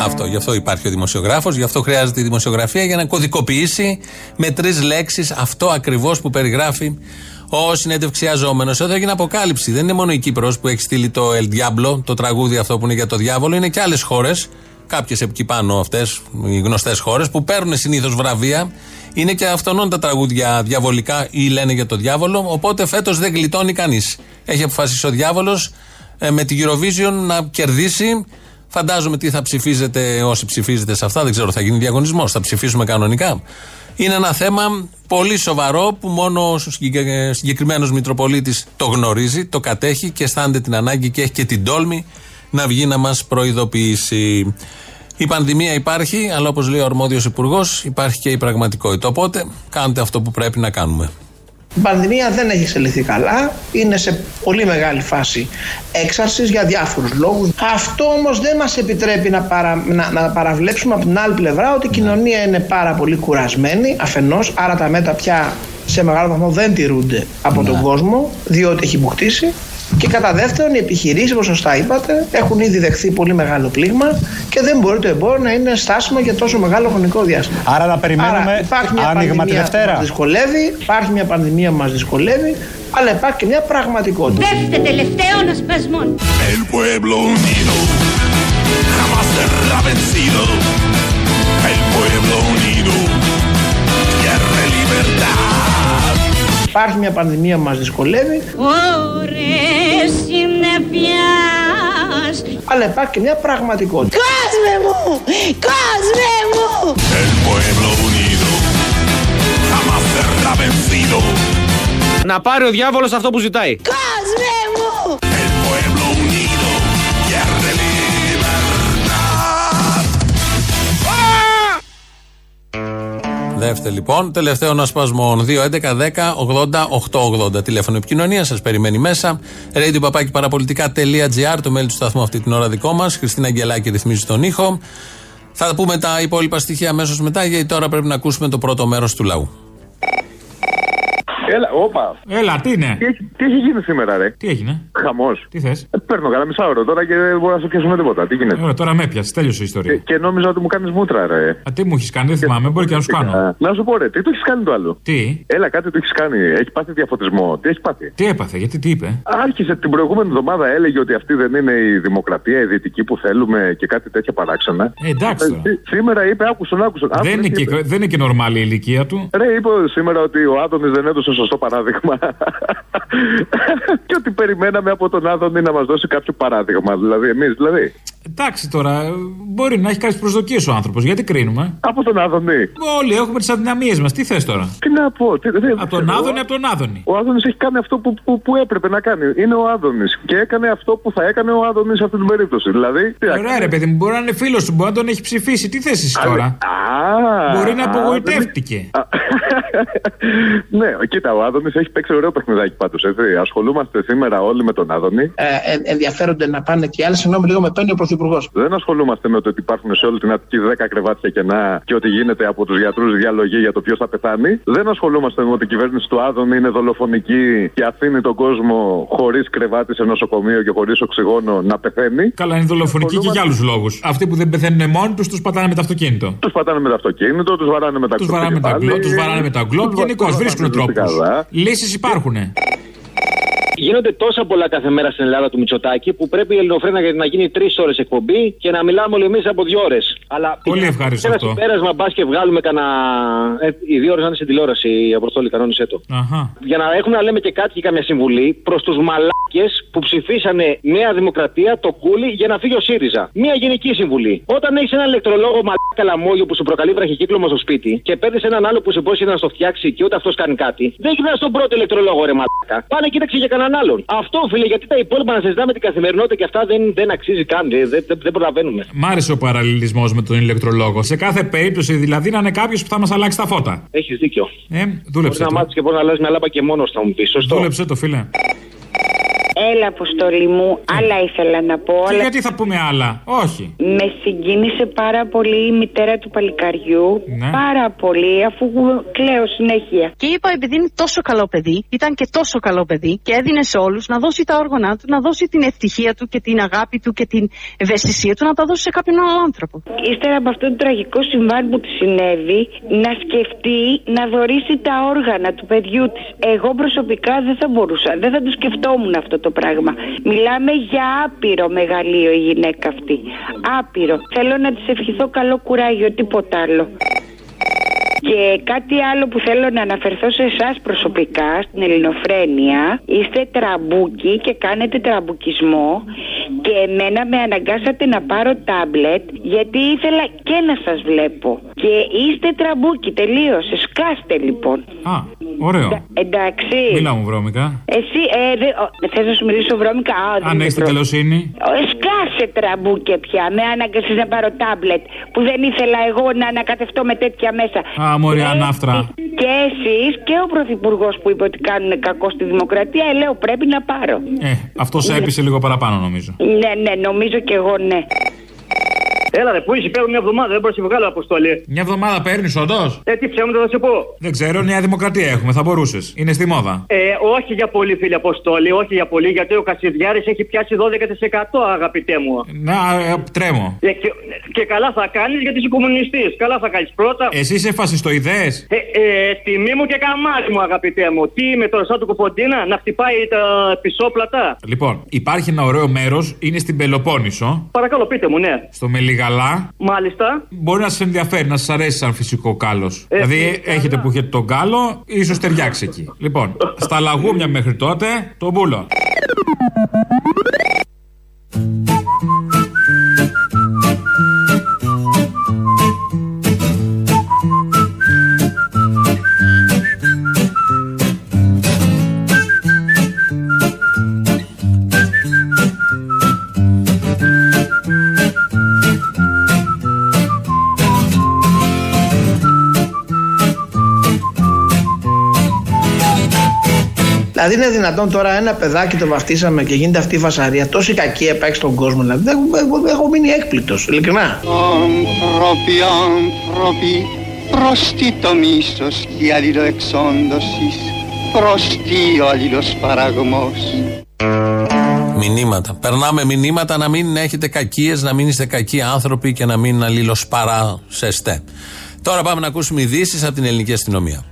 Αυτό, γι' αυτό υπάρχει ο δημοσιογράφος, γι' αυτό χρειάζεται η δημοσιογραφία για να κωδικοποιήσει με τρεις λέξεις αυτό ακριβώς που περιγράφει ο συνέντευξιαζόμενο. Εδώ έγινε αποκάλυψη. Δεν είναι μόνο η Κύπρος που έχει στείλει το El Diablo, το τραγούδι αυτό που είναι για το διάβολο, είναι και άλλες χώρες, κάποιες εκεί πάνω αυτές, οι γνωστές χώρες, που παίρνουν συνήθως βραβεία. Είναι και αυτονών τα τραγούδια διαβολικά ή λένε για το διάβολο. Οπότε φέτος δεν γλιτώνει κανείς. Έχει αποφασίσει ο διάβολος ε, με τη Eurovision να κερδίσει. Φαντάζομαι τι θα ψηφίζετε όσοι ψηφίζετε σε αυτά. Δεν ξέρω, θα γίνει διαγωνισμός. Θα ψηφίσουμε κανονικά. Είναι ένα θέμα πολύ σοβαρό που μόνο ο συγκεκριμένος Μητροπολίτης το γνωρίζει, το κατέχει και αισθάνεται την ανάγκη και έχει και την τόλμη να βγει να μας προειδοποιήσει. Η πανδημία υπάρχει, αλλά όπως λέει ο αρμόδιος υπουργός, υπάρχει και η πραγματικότητα. Οπότε κάντε αυτό που πρέπει να κάνουμε. Η πανδημία δεν έχει εξελιχθεί καλά, είναι σε πολύ μεγάλη φάση έξαρσης για διάφορους λόγους. Αυτό όμως δεν μας επιτρέπει να, παρα, να, να παραβλέψουμε από την άλλη πλευρά ότι η κοινωνία είναι πάρα πολύ κουρασμένη αφενός, άρα τα μέτρα πια σε μεγάλο βαθμό δεν τηρούνται από τον κόσμο διότι έχει μπουχτίσει και κατά δεύτερον οι επιχειρήσεις όπως σωστά είπατε έχουν ήδη δεχθεί πολύ μεγάλο πλήγμα και δεν μπορεί το εμπόριο να είναι στάσιμο για τόσο μεγάλο χρονικό διάστημα. Άρα να περιμένουμε Άρα υπάρχει μια άνοιγμα τη πανδημία που Δευτέρα. μας δυσκολεύει, υπάρχει μια πανδημία που μας δυσκολεύει, αλλά υπάρχει και μια πραγματικότητα. Δεύτε τελευταίων ασπασμών. El pueblo unido jamás será vencido. El pueblo unido Υπάρχει μια πανδημία που μας δυσκολεύει, Ωρες συννεφιάς. αλλά υπάρχει και μια πραγματικότητα. Κόσμε μου! Κόσμε μου! El pueblo unido jamás será vencido. Να πάρει ο διάβολος αυτό που ζητάει. Κόσμε Δεύτε λοιπόν, τελευταίο ασπασμών 2.11.10.80.880. Τηλέφωνο επικοινωνίας, σας περιμένει μέσα. Radio παπάκι παραπολιτικά.gr, το mail του σταθμού αυτή την ώρα δικό μας. Χριστίνα Αγγελάκη ρυθμίζει τον ήχο. Θα πούμε τα υπόλοιπα στοιχεία αμέσως μετά, γιατί τώρα πρέπει να ακούσουμε το πρώτο μέρος του λαού. Έλα, όπα. Έλα, τι είναι; Τι, έχει- τι έχει γίνει σήμερα, ρε; Τι έγινε; Χαμός. Τι θες; παίρνω κανένα μισάωρο τώρα και δεν μπορώ να σου πιάσουμε τίποτα. Τι γίνεται; Ωραία, τώρα με πιάσει. Τέλειωσε η Και, ιστορία. και νόμιζα ότι μου κάνεις μούτρα, ρε. Α, τι μου έχεις κάνει, δεν θυμάμαι. Μπορεί και να σου κάνω. Α, Να σου πω, ρε, τι το έχεις κάνει το άλλο; Τι; Έλα, κάτι το έχεις κάνει. Έχει πάθει διαφωτισμό. Τι έχεις πάθει; Τι έπαθε, γιατί τι είπε; Άρχισε την προηγούμενη εβδομάδα, έλεγε ότι αυτή δεν είναι η δημοκρατία, η δυτική που θέλουμε και κάτι τέτοια παράξενα. Ε, εντάξει τώρα. σή- Σήμερα είπε, άκουσον, άκουσον. Δεν Άκουσον είναι, τι και, είπε. δεν είναι και νορμάλη η ηλικία του. Ρε, είπε σήμερα ότι ο Άδωνης δεν έδωσε σωστό παράδειγμα. [laughs] και ότι περιμέναμε από τον Άδωνη να μας δώσει κάποιο παράδειγμα. Δηλαδή, εμείς, δηλαδή. Εντάξει τώρα, μπορεί να έχει κάποιες προσδοκίες ο άνθρωπος. Γιατί κρίνουμε; Από τον Άδωνη. Όλοι έχουμε τις αδυναμίες μας. Τι θες τώρα; Τι να πω. Τι, δεν- Από τον ξέρω. Άδωνη, από τον Άδωνη. Ο Άδωνης έχει κάνει αυτό που, που, που έπρεπε να κάνει. Είναι ο Άδωνης. Και έκανε αυτό που θα έκανε ο Άδωνης σε αυτή την περίπτωση. Δηλαδή. Τι να Ωραία, κάνει. ρε παιδί μου, μπορεί να είναι φίλος του, μπορεί να τον έχει ψηφίσει. Τι θες εσύ τώρα; Α, Μπορεί να α, απογοητεύτηκε. [laughs] Ναι, κοίτα, ο Άδωνης έχει παίξει ωραίο παιχνιδάκι πάντως. Ασχολούμαστε σήμερα όλοι με τον Άδωνη. Ε, ε, ενδιαφέρονται να πάνε και οι άλλοι. Συγγνώμη, λίγο με παίρνει ο Πρωθυπουργός. Δεν ασχολούμαστε με το ότι υπάρχουν σε όλη την Αττική 10 κρεβάτια κενά και ότι γίνεται από τους γιατρούς διαλογή για το ποιος θα πεθάνει. Δεν ασχολούμαστε με ότι η κυβέρνηση του Άδωνη είναι δολοφονική και αφήνει τον κόσμο χωρίς κρεβάτι σε νοσοκομείο και χωρίς οξυγόνο να πεθαίνει. Καλά, είναι δολοφονική και για άλλους λόγους. Αυτοί που δεν πεθαίνουν μόνοι τους, τους πατάνε με το αυτοκίνητο. Τους πατάνε με το αυτοκίνητο, τους βαράνε με τα Τους κλόπ βαράνε με στο τα κεφάλι. γκλόπ, τους βαράνε με τα γκλόπ. Τους βα- Γενικώς τους βρίσκουν βαράνε τρόπους. Καλά. Λύσεις υπάρχουν. Γίνονται τόσα πολλά κάθε μέρα στην Ελλάδα του Μητσοτάκη που πρέπει η Ελληνοφρένα να γίνει τρεις ώρες εκπομπή και να μιλάμε όλοι εμείς από δύο ώρες. Αλλά Πολύ ευχάριστο ένα αυτό. συμπέρασμα, μπας και βγάλουμε κανένα. Ε, οι δύο ώρες να είναι στην τηλεόραση, η Αποστόλη, κανόνισε το. Αχα. Για να έχουμε να λέμε και κάτι και καμιά συμβουλή προς τους μαλάκες που ψηφίσανε Νέα Δημοκρατία, το κούλι, για να φύγει ο ΣΥΡΙΖΑ. Μία γενική συμβουλή. Όταν έχεις ένα ηλεκτρολόγο μαλάκα λαμόγιο που σου προκαλεί βραχικύκλωμα στο σπίτι και παίρνεις έναν άλλο που σου υπόσχεται να στο φτιάξει και ούτε αυτός κάνει κάτι, δεν γυρνάς στον πρώτο ηλεκτρολόγο, ρε μαλάκα. Πάνε κοίταξε για κανέναν άλλον. Αυτό, φίλε, γιατί τα υπόλοιπα να συζητάμε την καθημερινότητα και αυτά δεν, δεν αξίζει καν. Δεν, δεν, δεν προλαβαίνουμε. Μ' άρεσε ο παραλληλισμός με τον ηλεκτρολόγο. Σε κάθε περίπτωση δηλαδή να είναι κάποιος που θα μας αλλάξει τα φώτα. Έχεις δίκιο. Ε, Μπορεί δούλεψε. να Το. μάθεις και μπορεί να αλλάζει μια λάμπα και μόνος θα μου πεις. Σωστό. Δούλεψε το, φίλε. Έλα, Αποστολή μου, άλλα ήθελα να πω. Και αλλά γιατί θα πούμε άλλα; Όχι. Με συγκίνησε πάρα πολύ η μητέρα του παλικαριού. Ναι. Πάρα πολύ, αφού κλαίω συνέχεια. Και είπα, επειδή είναι τόσο καλό παιδί, ήταν και τόσο καλό παιδί και έδινε σε όλους να δώσει τα όργανα του, να δώσει την ευτυχία του και την αγάπη του και την ευαισθησία του να τα δώσει σε κάποιον άλλο άνθρωπο. Ύστερα από αυτό το τραγικό συμβάν που τη συνέβη, να σκεφτεί να δωρήσει τα όργανα του παιδιού της. Εγώ προσωπικά δεν θα μπορούσα, δεν θα το σκεφτόμουν αυτό το πράγμα. Μιλάμε για άπειρο μεγαλείο η γυναίκα αυτή. Άπειρο. Θέλω να της ευχηθώ καλό κουράγιο, τίποτα άλλο. Και κάτι άλλο που θέλω να αναφερθώ σε εσάς προσωπικά, στην Ελληνοφρένεια. Είστε τραμπούκοι και κάνετε τραμπουκισμό. Και εμένα με αναγκάσατε να πάρω τάμπλετ γιατί ήθελα και να σας βλέπω. Και είστε τραμπούκοι, τελείωσε. Σκάστε λοιπόν. Α, ωραίο. Εντάξει. Μίλα μου βρώμικα. Εσύ, ε, δε, ο, θες να σου μιλήσω βρώμικα; Α, δεν Αν είναι έχεις την προ- καλοσύνη. ο, Σκάσε τραμπούκια πια. Με ανάγκασες να πάρω τάμπλετ που δεν ήθελα εγώ να ανακατευτώ με τέτοια μέσα. Α, μωρή ανάφτρα. Και εσείς και ο Πρωθυπουργός που είπε ότι κάνουν κακό στη δημοκρατία, ε, λέω πρέπει να πάρω. Ε, αυτός σε έπεισε λίγο παραπάνω νομίζω. Ναι, ναι, νομίζω και εγώ ναι. Έλα, ρε, πού είσαι, παίρνω μια εβδομάδα, δεν μπορώ να σε βγάλω αποστολή. Μια εβδομάδα παίρνεις, όντως; Ε, τι ψέματα θα σε πω. Δεν ξέρω, Νέα Δημοκρατία έχουμε, θα μπορούσες. Είναι στη μόδα. Ε, όχι για πολύ, φίλε Αποστόλη, όχι για πολύ, γιατί ο Κασιδιάρης έχει πιάσει 12% αγαπητέ μου. Να, ε, τρέμω. Ε, και, και καλά θα κάνεις γιατί είσαι κομμουνιστής. Καλά θα κάνεις πρώτα. Εσύ είσαι φασιστοειδές. Ε, ε, τιμή μου και καμάρι μου, αγαπητέ μου. Τι με το σαν του Κουποντίνα να χτυπάει τα πισόπλατα; Λοιπόν, υπάρχει ένα ωραίο μέρος, είναι στην Πελοπόννησο. Παρακαλώ, πείτε μου, ναι. Στο Μελιγαλά. Μάλιστα. Μπορεί να σας ενδιαφέρει, να σας αρέσει σαν φυσικό κάλος. Ε, δηλαδή, φυσικά. έχετε που έχετε τον κάλο, ίσως ταιριάξει εκεί. λοιπόν, στα λαγούμια μέχρι τότε, το μπούλο. Δηλαδή είναι δυνατόν τώρα ένα παιδάκι το βαφτίσαμε και γίνεται αυτή η φασαρία. Τόση κακία υπάρχει στον κόσμο. Δηλαδή δεν έχω, έχω, έχω μείνει έκπληκτο, ειλικρινά. Άνθρωποι, άνθρωποι, προς τι το μίσος και η αλληλοεξόντωσης, προς τι ο αλληλοσπαραγμός. Μηνύματα. Περνάμε μηνύματα να μην έχετε κακίες, να μην είστε κακοί άνθρωποι και να μην αλληλοσπαράσεστε. Τώρα πάμε να ακούσουμε ειδήσεις από την ελληνική αστυνομία.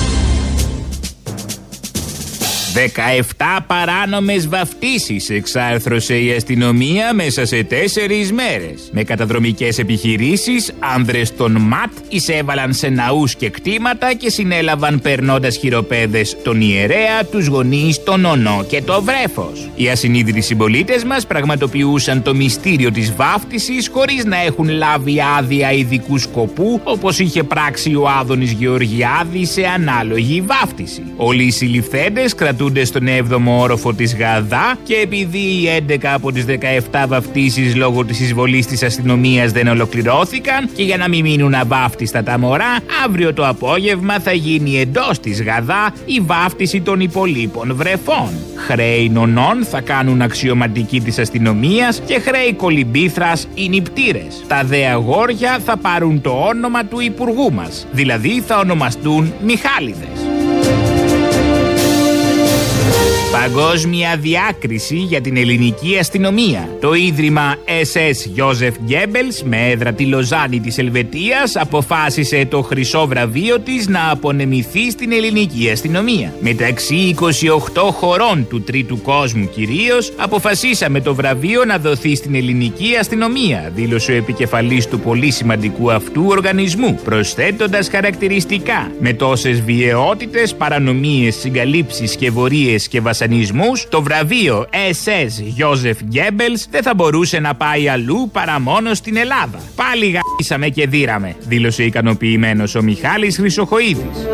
17 παράνομες βαφτίσεις εξάρθρωσε η αστυνομία μέσα σε τέσσερις μέρες. Με καταδρομικές επιχειρήσεις, άνδρες των ΜΑΤ εισέβαλαν σε ναούς και κτήματα και συνέλαβαν περνώντας χειροπέδες τον ιερέα, τους γονείς, τον ονό και το βρέφος. Οι ασυνείδητοι συμπολίτες μας πραγματοποιούσαν το μυστήριο της βάφτισης χωρίς να έχουν λάβει άδεια ειδικού σκοπού όπως είχε πράξει ο Άδωνης Γεωργιάδης σε ανάλογη βάφτιση. Όλοι οι συλληφθέντες κρατούνται στον 7ο όροφο της Γαδά και επειδή οι 11 από τις 17 βαφτίσεις λόγω της εισβολής της αστυνομίας δεν ολοκληρώθηκαν και για να μην μείνουν αβάφτιστα τα μωρά, αύριο το απόγευμα θα γίνει εντός της Γαδά η βάφτιση των υπολείπων βρεφών. Χρέη νονών θα κάνουν αξιωματικοί της αστυνομίας και χρέη κολυμπήθρας οι νηπτήρες. Τα δε αγόρια θα πάρουν το όνομα του υπουργού μας, δηλαδή θα ονομαστούν Μιχάλιδες. Παγκόσμια διάκριση για την ελληνική αστυνομία. Το ίδρυμα SS Joseph Goebbels με έδρα τη Λοζάνη της Ελβετίας αποφάσισε το χρυσό βραβείο της να απονεμηθεί στην ελληνική αστυνομία. Μεταξύ 28 χωρών του τρίτου κόσμου κυρίως αποφασίσαμε το βραβείο να δοθεί στην ελληνική αστυνομία, δήλωσε ο επικεφαλής του πολύ σημαντικού αυτού οργανισμού, προσθέτοντας χαρακτηριστικά με τόσες βιαιότητες, παρανομίες, συγκαλύψεις, σκευωρίες και βασανισμούς, το βραβείο SS Joseph Goebbels δεν θα μπορούσε να πάει αλλού παρά μόνο στην Ελλάδα. Πάλι γαμίσαμε και δίραμε, δήλωσε ικανοποιημένος ο Μιχάλης Χρυσοχοίδης.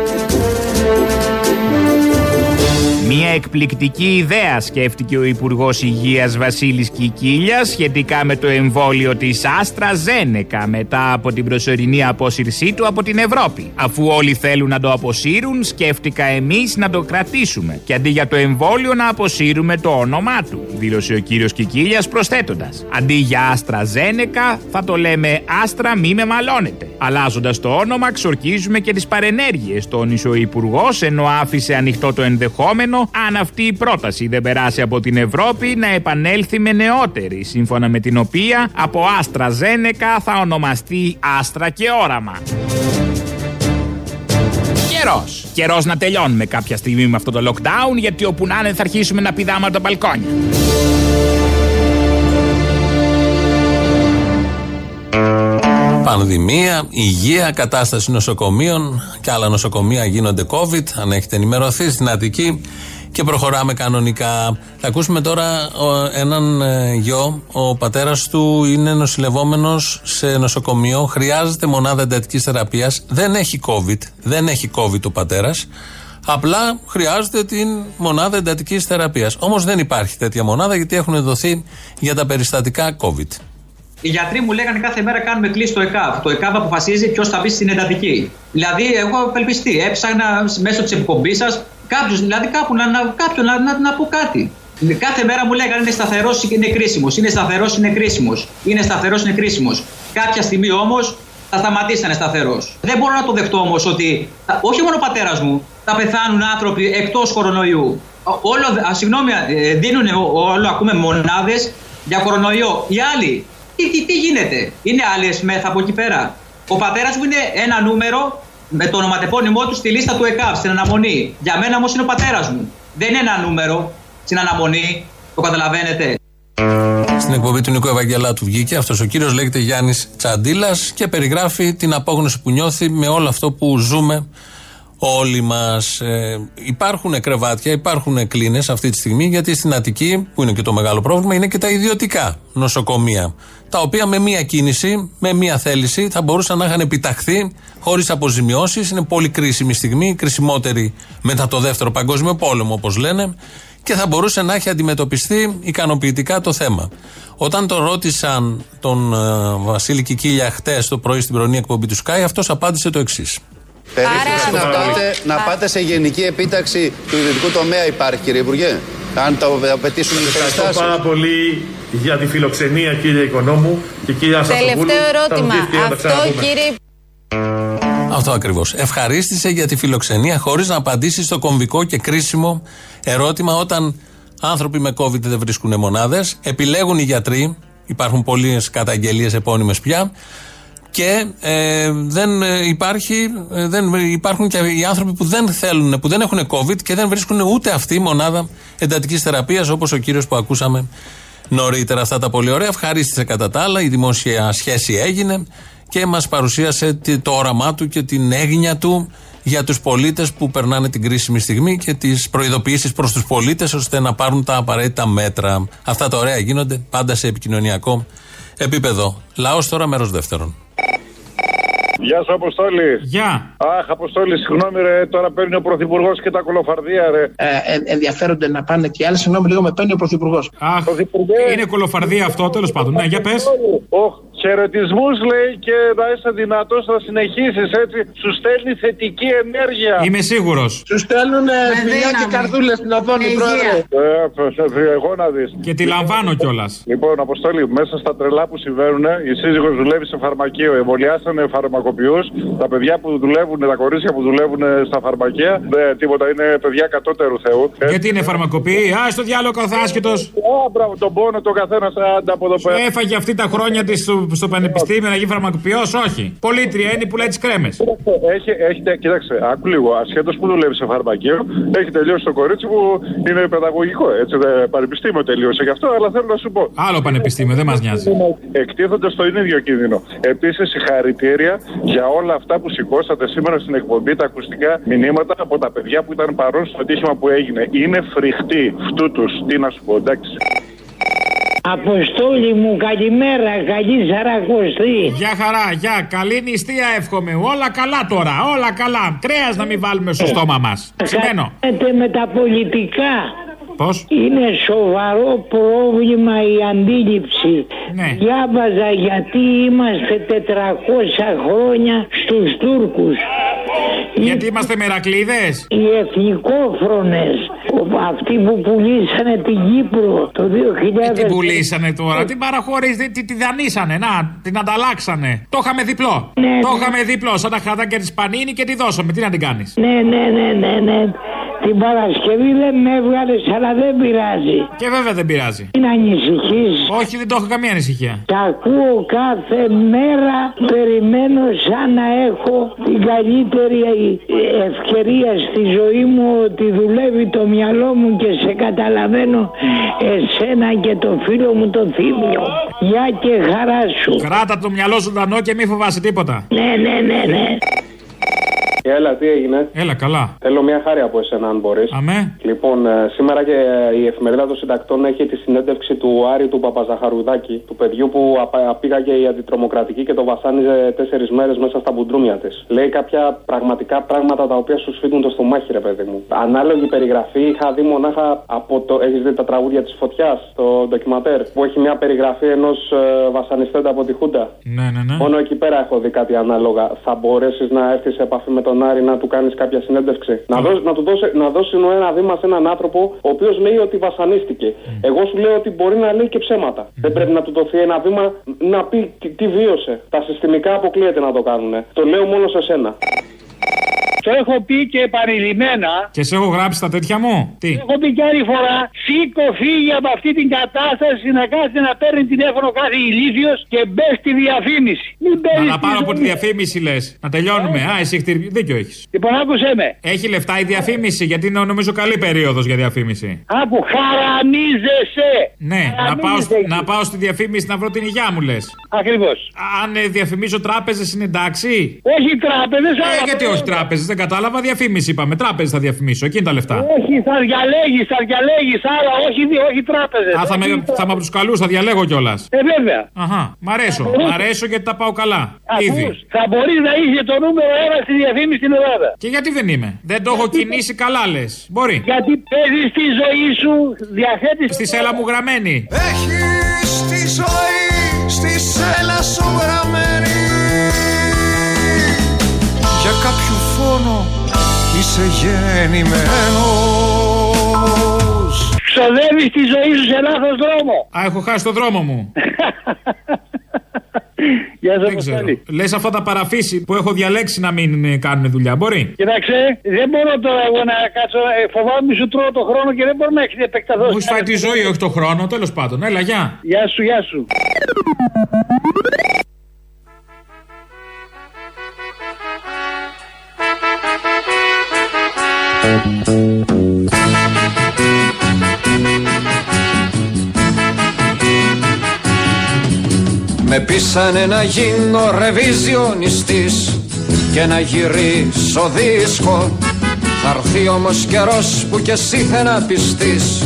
Μια εκπληκτική ιδέα σκέφτηκε ο Υπουργός Υγείας Βασίλης Κικίλιας σχετικά με το εμβόλιο της Άστρα Ζένεκα μετά από την προσωρινή απόσυρσή του από την Ευρώπη. Αφού όλοι θέλουν να το αποσύρουν, σκέφτηκα εμείς να το κρατήσουμε και αντί για το εμβόλιο να αποσύρουμε το όνομά του, δήλωσε ο κύριος Κικίλιας προσθέτοντας. Αντί για Άστρα Ζένεκα, θα το λέμε Άστρα μη με μαλώνετε. Αλλάζοντας το όνομα, ξορκίζουμε και τις παρενέργειες, τόνισε ο Υπουργός, ενώ άφησε ανοιχτό το ενδεχόμενο αν αυτή η πρόταση δεν περάσει από την Ευρώπη να επανέλθει με νεότερη, σύμφωνα με την οποία από Άστρα Ζένεκα θα ονομαστεί Άστρα και Όραμα. Καιρός. Καιρός να τελειώνουμε κάποια στιγμή με αυτό το lockdown, γιατί όπου να είναι θα αρχίσουμε να πηδάμε από τα μπαλκόνια. Πανδημία, υγεία, κατάσταση νοσοκομείων και άλλα νοσοκομεία γίνονται COVID. Αν έχετε ενημερωθεί στην Αττική και προχωράμε κανονικά. Θα ακούσουμε τώρα ο, έναν ε, γιο. Ο πατέρας του είναι νοσηλευόμενος σε νοσοκομείο. Χρειάζεται μονάδα εντατικής θεραπείας. Δεν έχει COVID. Δεν έχει COVID ο πατέρας. Απλά χρειάζεται την μονάδα εντατικής θεραπείας. Όμως δεν υπάρχει τέτοια μονάδα γιατί έχουν δοθεί για τα περιστατικά COVID. Οι γιατροί μου λέγανε κάθε μέρα κάνουμε κλείσει το ΕΚΑΒ. Το ΕΚΑΒ αποφασίζει ποιος θα μπει στην εντατική. Δηλαδή, εγώ απελπιστεί. Έψαχνα μέσω της εκπομπής σας κάποιος, δηλαδή κάπου να, να, κάποιον να, να, να πω κάτι. Κάθε μέρα μου λέγανε είναι σταθερός, είναι κρίσιμος. Είναι σταθερός, είναι κρίσιμος. Είναι σταθερός, είναι κρίσιμος. Κάποια στιγμή όμως θα σταματήσει να είναι σταθερός. Δεν μπορώ να το δεχτώ όμως ότι όχι μόνο ο πατέρας μου, θα πεθάνουν άνθρωποι εκτός κορονοϊού. Όλο, α, συγγνώμη, ε, δίνουν όλο, ακούμε μονάδες για κορονοϊό. Οι άλλοι τι, τι, τι γίνεται, είναι άλλες μεθ από εκεί πέρα. Ο πατέρας μου είναι ένα νούμερο με το ονοματεπώνυμό του στη λίστα του ΕΚΑΒ, στην αναμονή. Για μένα όμως είναι ο πατέρας μου. Δεν είναι ένα νούμερο στην αναμονή. Το καταλαβαίνετε. Στην εκπομπή του Νίκο Ευαγγελάτου βγήκε αυτός ο κύριος, λέγεται Γιάννης Τσαντίλας και περιγράφει την απόγνωση που νιώθει με όλο αυτό που ζούμε όλοι μας. Ε, υπάρχουν κρεβάτια, υπάρχουν κλίνες αυτή τη στιγμή, γιατί στην Αττική, που είναι και το μεγάλο πρόβλημα, είναι και τα ιδιωτικά νοσοκομεία. Τα οποία με μία κίνηση, με μία θέληση, θα μπορούσαν να είχαν επιταχθεί χωρίς αποζημιώσεις. Είναι πολύ κρίσιμη στιγμή, κρισιμότερη μετά το δεύτερο Παγκόσμιο Πόλεμο, όπως λένε, και θα μπορούσε να έχει αντιμετωπιστεί ικανοποιητικά το θέμα. Όταν το ρώτησαν τον ε, Βασίλη Κικίλια χτες το πρωί στην πρωινή εκπομπή του Sky, αυτός απάντησε το εξής. Περίπτωση να, πάτε, να πάτε σε γενική επίταξη του ιδιωτικού τομέα υπάρχει, κύριε Υπουργέ. Αν το απαιτήσουν οι Ευχαριστώ πάρα πολύ για τη φιλοξενία, κύριε Οικονόμου και κύριε Ασταθοπούλου. Τελευταίο ερώτημα. Αυτό, κύριε. Αυτό ακριβώς. Ευχαρίστησε για τη φιλοξενία χωρίς να απαντήσει στο κομβικό και κρίσιμο ερώτημα όταν άνθρωποι με COVID δεν βρίσκουν μονάδες, επιλέγουν οι γιατροί, υπάρχουν πολλές καταγγελίες επώνυμες πια, και ε, δεν υπάρχει, ε, δεν υπάρχουν και οι άνθρωποι που δεν θέλουν, που δεν έχουν COVID και δεν βρίσκουν ούτε αυτή μονάδα εντατικής θεραπείας όπως ο κύριος που ακούσαμε νωρίτερα. Αυτά τα πολύ ωραία. Ευχαρίστησε κατά τα άλλα. Η δημόσια σχέση έγινε και μας παρουσίασε το όραμά του και την έγνοια του για τους πολίτες που περνάνε την κρίσιμη στιγμή και τις προειδοποιήσεις προς τους πολίτες ώστε να πάρουν τα απαραίτητα μέτρα. Αυτά τα ωραία γίνονται πάντα σε επικοινωνιακό επίπεδο. Λαός τώρα μέρος δεύτερον. Γεια σου, Αποστόλη. Γεια. Αχ, Αποστόλη, συγγνώμη, ρε. Τώρα παίρνει ο Πρωθυπουργός και τα κολοφαρδία, ρε. Ε, ε, ενδιαφέρονται να πάνε και άλλοι. Συγγνώμη, λίγο με παίρνει ο Πρωθυπουργός. Αχ, είναι κολοφαρδία αυτό, τέλος πάντων. Ναι, για πες. Οχ, Χαιρετισμού λέει και να είσαι δυνατός να συνεχίσεις έτσι. Σου στέλνει θετική ενέργεια. Είμαι σίγουρος. Σου στέλνουν φιλιά και καρδούλες στην οθόνη, πρόεδρε. Ε, εγώ να δεις. Και τη λαμβάνω κιόλας. Λοιπόν, Αποστόλη, μέσα στα τρελά που συμβαίνουν, η σύζυγος δουλεύει σε φαρμακείο. Εμβολιάσανε φαρμακοποιούς. Τα παιδιά που δουλεύουν, τα κορίτσια που δουλεύουν στα φαρμακεία, δεν τίποτα, είναι παιδιά κατώτερου Θεού. Γιατί είναι φαρμακοποιοί, α στο διάλογο καθάσχετο. Α, μπράβο, τον πόνο το καθένας άντα από εδώ πέρα. Έφαγε αυτή τα χρόνια της στο, στο πανεπιστήμιο να γίνει φαρμακοποιός, όχι. Πολύτρια είναι που λέει τις κρέμες. Έχει, έχετε, κοίταξε, άκου λίγο. Ασχέτως που δουλεύει σε φαρμακείο, έχει τελειώσει το κορίτσι που είναι παιδαγωγικό. Έτσι, δε, πανεπιστήμιο τελείωσε γι' αυτό, αλλά θέλω να σου πω. Άλλο πανεπιστήμιο, δεν μας νοιάζει. Εκτίθονται στον ίδιο κίνδυνο. Επίσης, συγχαρητήρια για όλα αυτά που σηκώσατε σήμερα στην εκπομπή, τα ακουστικά μηνύματα από τα παιδιά που ήταν παρόν στο ατύχημα που έγινε. Είναι φρικτοί αυτού τους. Τι να σου πω, εντάξει. Αποστόλη μου, καλημέρα, καλή σαρακοστή. Γεια χαρά, γεια. Καλή νηστεία εύχομαι. Όλα καλά τώρα, όλα καλά. Κρέα να μην βάλουμε στο στόμα μας. Σημαίνω. με τα πολιτικά. Πώς; Είναι σοβαρό πρόβλημα η αντίληψη. Ναι. Διάβαζα γιατί είμαστε 400 χρόνια στους Τούρκους. Γιατί είμαστε μερακλείδες; Οι εθνικόφρονες, αυτοί που πουλήσανε την Κύπρο το 2000. Τι πουλήσανε τώρα, τι παραχωρείς, τι, τι δανείσανε, να, την ανταλλάξανε. Το είχαμε διπλό. Ναι, το ναι. είχαμε διπλό, σαν τα χαρτάκια της Πανίνη και τη δώσαμε. Τι να την κάνεις; Ναι, ναι, ναι, ναι, ναι. Την Παρασκευή δεν με έβγαλες, αλλά δεν πειράζει. Και βέβαια δεν πειράζει. Μην ανησυχείς. Όχι, δεν το έχω καμία ανησυχία. Τα ακούω κάθε μέρα. Περιμένω σαν να έχω την καλύτερη ευκαιρία στη ζωή μου ότι δουλεύει το μυαλό μου και σε καταλαβαίνω εσένα και το φίλο μου το θύμιο. Γεια και χαρά σου. Κράτα το μυαλό σου ζωντανό και μη φοβάσαι τίποτα. Ναι, ναι, ναι, ναι. Έλα, τι έγινε; Έλα, καλά. Θέλω μια χάρη από εσένα, αν μπορείς. Αμέ. Λοιπόν, ε, σήμερα και η εφημερίδα των συντακτών έχει τη συνέντευξη του Άρη του Παπαζαχαρουδάκη, του παιδιού που απα- απήγαγε η αντιτρομοκρατική και το βασάνιζε τέσσερις μέρες μέσα στα μπουντρούμια της. Λέει κάποια πραγματικά πράγματα τα οποία σου σφίγγουν το στομάχι, ρε παιδί μου. Ανάλογη περιγραφή είχα δει μονάχα από το. Έχεις δει τα τραγούδια της φωτιάς, το ντοκιματέρ, που έχει μια περιγραφή ενός ε, βασανιστέντα από τη Χούντα; Ναι, ναι, ναι. Μόνο εκεί πέρα έχω δει κάτι ανάλογα. Θα μπορέσεις να έρθεις σε επαφή με τον Άρη να του κάνεις κάποια συνέντευξη. Να, δώσει, να του δώσει, να δώσει ένα βήμα σε έναν άνθρωπο ο οποίος λέει ότι βασανίστηκε. Εγώ σου λέω ότι μπορεί να λέει και ψέματα. Δεν πρέπει να του δοθεί ένα βήμα να πει τι, τι βίωσε. Τα συστημικά αποκλείεται να το κάνουν. Το λέω μόνο σε σένα. Το έχω πει και επανειλημμένα. Και σε έχω γράψει τα τέτοια μου; Τι; Έχω πει και άλλη φορά, σήκω φύγει από αυτή την κατάσταση να κάθεται να παίρνει τηλέφωνο κάθε ηλίθιος και μπες στη διαφήμιση. Μην Να μπαίνει τα πάρω από τη διαφήμιση λες. Να τελειώνουμε. Α, εσύ έχεις δίκιο έχεις. Λοιπόν, άκουσε με. Έχει λεφτά η διαφήμιση, γιατί είναι νομίζω καλή περίοδος για διαφήμιση. Άκου, χαραμίζεσαι. Ναι, να πάω, σ- να πάω στη διαφήμιση να βρω την υγειά μου λες. Ακριβώς. Αν ε, διαφημίζω τράπεζες είναι εντάξει; Όχι τράπεζες, Ε, αλλά. γιατί όχι τράπεζες, δεν κατάλαβα. Διαφήμιση είπαμε. Τράπεζες θα διαφημίσω, εκεί είναι τα λεφτά. Όχι, θα διαλέγεις, θα διαλέγεις άλλα, όχι, όχι τράπεζες. Α, θα με, θα με από τους καλούς, θα διαλέγω κιόλας. Ε, βέβαια. Αχά, μ' αρέσω. Μ' αρέσω γιατί τα πάω καλά. Ήδη. Ακούς, θα μπορείς να είσαι το νούμερο ένα στη διαφήμιση στην Ελλάδα. Και γιατί δεν είμαι; Δεν το έχω κινήσει καλά, λες. Μπορεί. Γιατί παίζεις τη ζωή σου, διαθέτει. Στη σέλα μου γραμμένη. Έχεις τη ζωή στη σέλα σου γραμμένη Για κάποιο φόνο είσαι γεννημένος Ξοδεύεις τη ζωή σου σε λάθος δρόμο. Α, έχω χάσει το δρόμο μου. [laughs] Γεια σας, δεν ξέρω. Λες αυτά τα παραφύση που έχω διαλέξει να μην ε, κάνουν δουλειά. Μπορεί; Κοίταξε, δεν μπορώ τώρα εγώ να κάτσω. ε, Φοβάμαι μη σου τρώω το χρόνο και δεν μπορώ να έχεις επεκταθώς. Μου έχει φάει τη ζωή, όχι το χρόνο. Τέλος πάντων. Έλα, γεια. Γεια σου, γεια σου. Με πείσανε να γίνω ρεβιζιονιστής και να γυρίσω δίσκο. Θα έρθει όμως καιρός που κι εσύ θα να πιστείς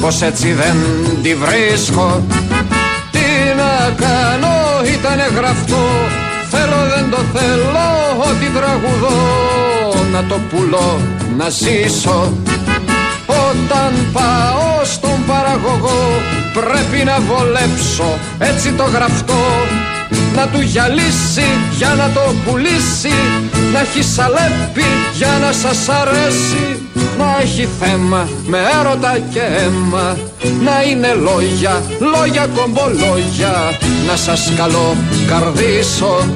πως έτσι δεν τη βρίσκω. Τι να κάνω ήτανε γραφτό θέλω δεν το θέλω ότι τραγουδώ. Να το πουλώ να ζήσω. Όταν πάω στον παραγωγό πρέπει να βολέψω έτσι το γραφτό να του γυαλίσει για να το πουλήσει να έχει σαλέπι για να σας αρέσει. Να έχει θέμα με έρωτα και αίμα να είναι λόγια, λόγια κομπολόγια. Να σας καλώ καρδίσω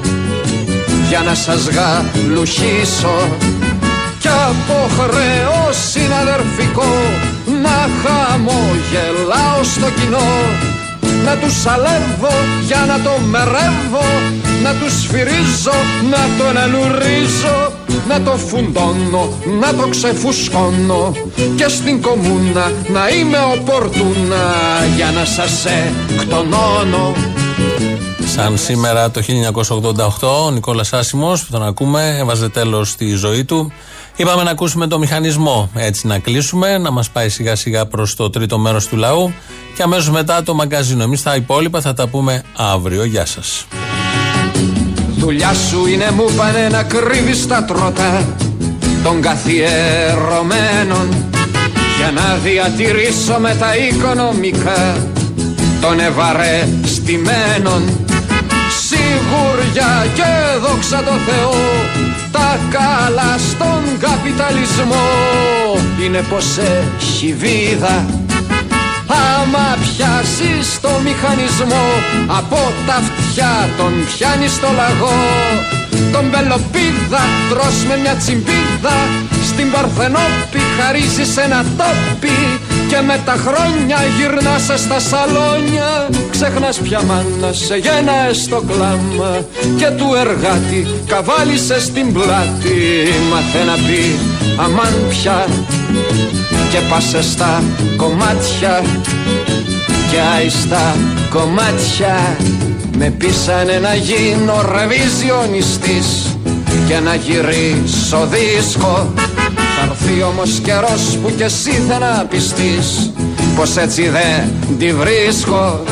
για να σας γαλουχίσω. Κι από χρέο συναδερφικό να χαμογελάω στο κοινό. Να τους σαλεύω για να το μερεύω να τους σφυρίζω, να τον ελουρίζω να το φουντώνω, να το ξεφουσκώνω. Και στην κομμούνα να είμαι οπορτούνα για να σας εκτονώνω Σαν σήμερα το 1988 ο Νικόλας Άσιμος που τον ακούμε έβαζε τέλος στη ζωή του Είπαμε να ακούσουμε το μηχανισμό έτσι να κλείσουμε, να μας πάει σιγά σιγά προς το τρίτο μέρος του λαού και αμέσως μετά το μαγκαζίνο. Εμείς τα υπόλοιπα θα τα πούμε αύριο. Γεια σας. Δουλειά σου είναι μου πάνε να κρύβεις τα τρότα των καθιερωμένων για να διατηρήσω με τα οικονομικά των ευαρεστημένων σιγουριά και δόξα τω Θεώ τα καλά στον καπιταλισμό. Είναι πως έχει βίδα Άμα πιάσεις το μηχανισμό από τα αυτιά τον πιάνεις στο λαγό Τον πελοπίδα τρως με μια τσιμπίδα. Στην Παρθενόπη χαρίζεις ένα τόπι Και με τα χρόνια γυρνάς στα σαλόνια. Ξεχνάς πια μάνα σε γένα στο κλάμα Και του εργάτη καβάλισε στην πλάτη. Μάθε να πει αμάν πια και πάσε στα κομμάτια και άιστα κομμάτια με πείσανε να γίνω ρεβιζιονιστής και να γυρίσω δίσκο θα έρθει όμως καιρός που κι εσύ θα να πιστείς πως έτσι δεν τη βρίσκω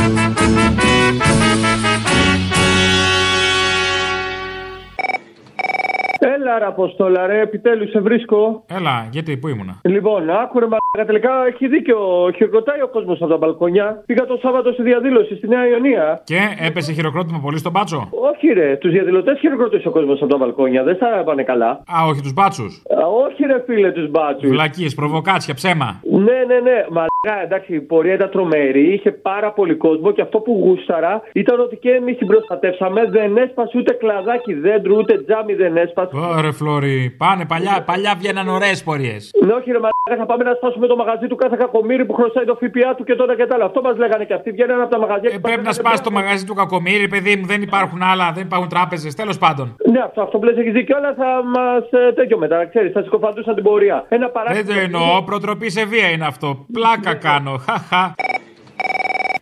Έλα, ρε Αποστόλα, ρε, επιτέλους σε βρίσκω. Έλα, γιατί, πού ήμουνα; Λοιπόν, άκουρε μα τελικά έχει δίκιο. Χειροκροτάει ο κόσμος από τα μπαλκόνια. Πήγα το Σάββατο στη διαδήλωση στη Νέα Ιωνία. Και έπεσε χειροκρότημα πολύ στον μπάτσο. Όχι, ρε, τους διαδηλωτές χειροκροτήσει ο κόσμος από τα μπαλκόνια. Δεν θα πάνε καλά. Α, όχι τους μπάτσους. Όχι, ρε, φίλε, τους μπάτσους. Βλακίες, προβοκάτσια, ψέμα. Ναι, ναι, ναι. Μα εντάξει, η πορεία ήταν τρομερή. Είχε πάρα πολύ κόσμο και αυτό που γούσταρα ήταν ότι και εμείς την προστατεύσαμε. Δεν έσπασε ούτε κλαδάκι δέντρου, ούτε τζάμι δεν έσπασε. Ωραία, Φλόρι. Πάνε παλιά, παλιά βγαίναν ωραίες πορείες. Ναι, όχι, ρε, μα θα πάμε να σπάσουμε το μαγαζί του κάθε κακομίρι που χρωστάει το ΦΠΑ του και τώρα και τα άλλα. Αυτό μας λέγανε και αυτοί. Βγαίνουν από τα μαγαζιά. Ε, πρέπει να σπάσει το μαγαζί του κακομίρι, παιδί μου. Δεν υπάρχουν άλλα, δεν υπάρχουν τράπεζες. Τέλος πάντων. Ναι, αυτό, αυτό που λες έχεις δίκιο, αλλά θα μας ε, τέτοιο μετά, ξέρεις, θα συκοφαντούσαν την πορεία. Ένα παράδειγμα. Δεν το εννοώ, προτροπή σε βία είναι αυτό. Πλάκα κάνω. Χαχα.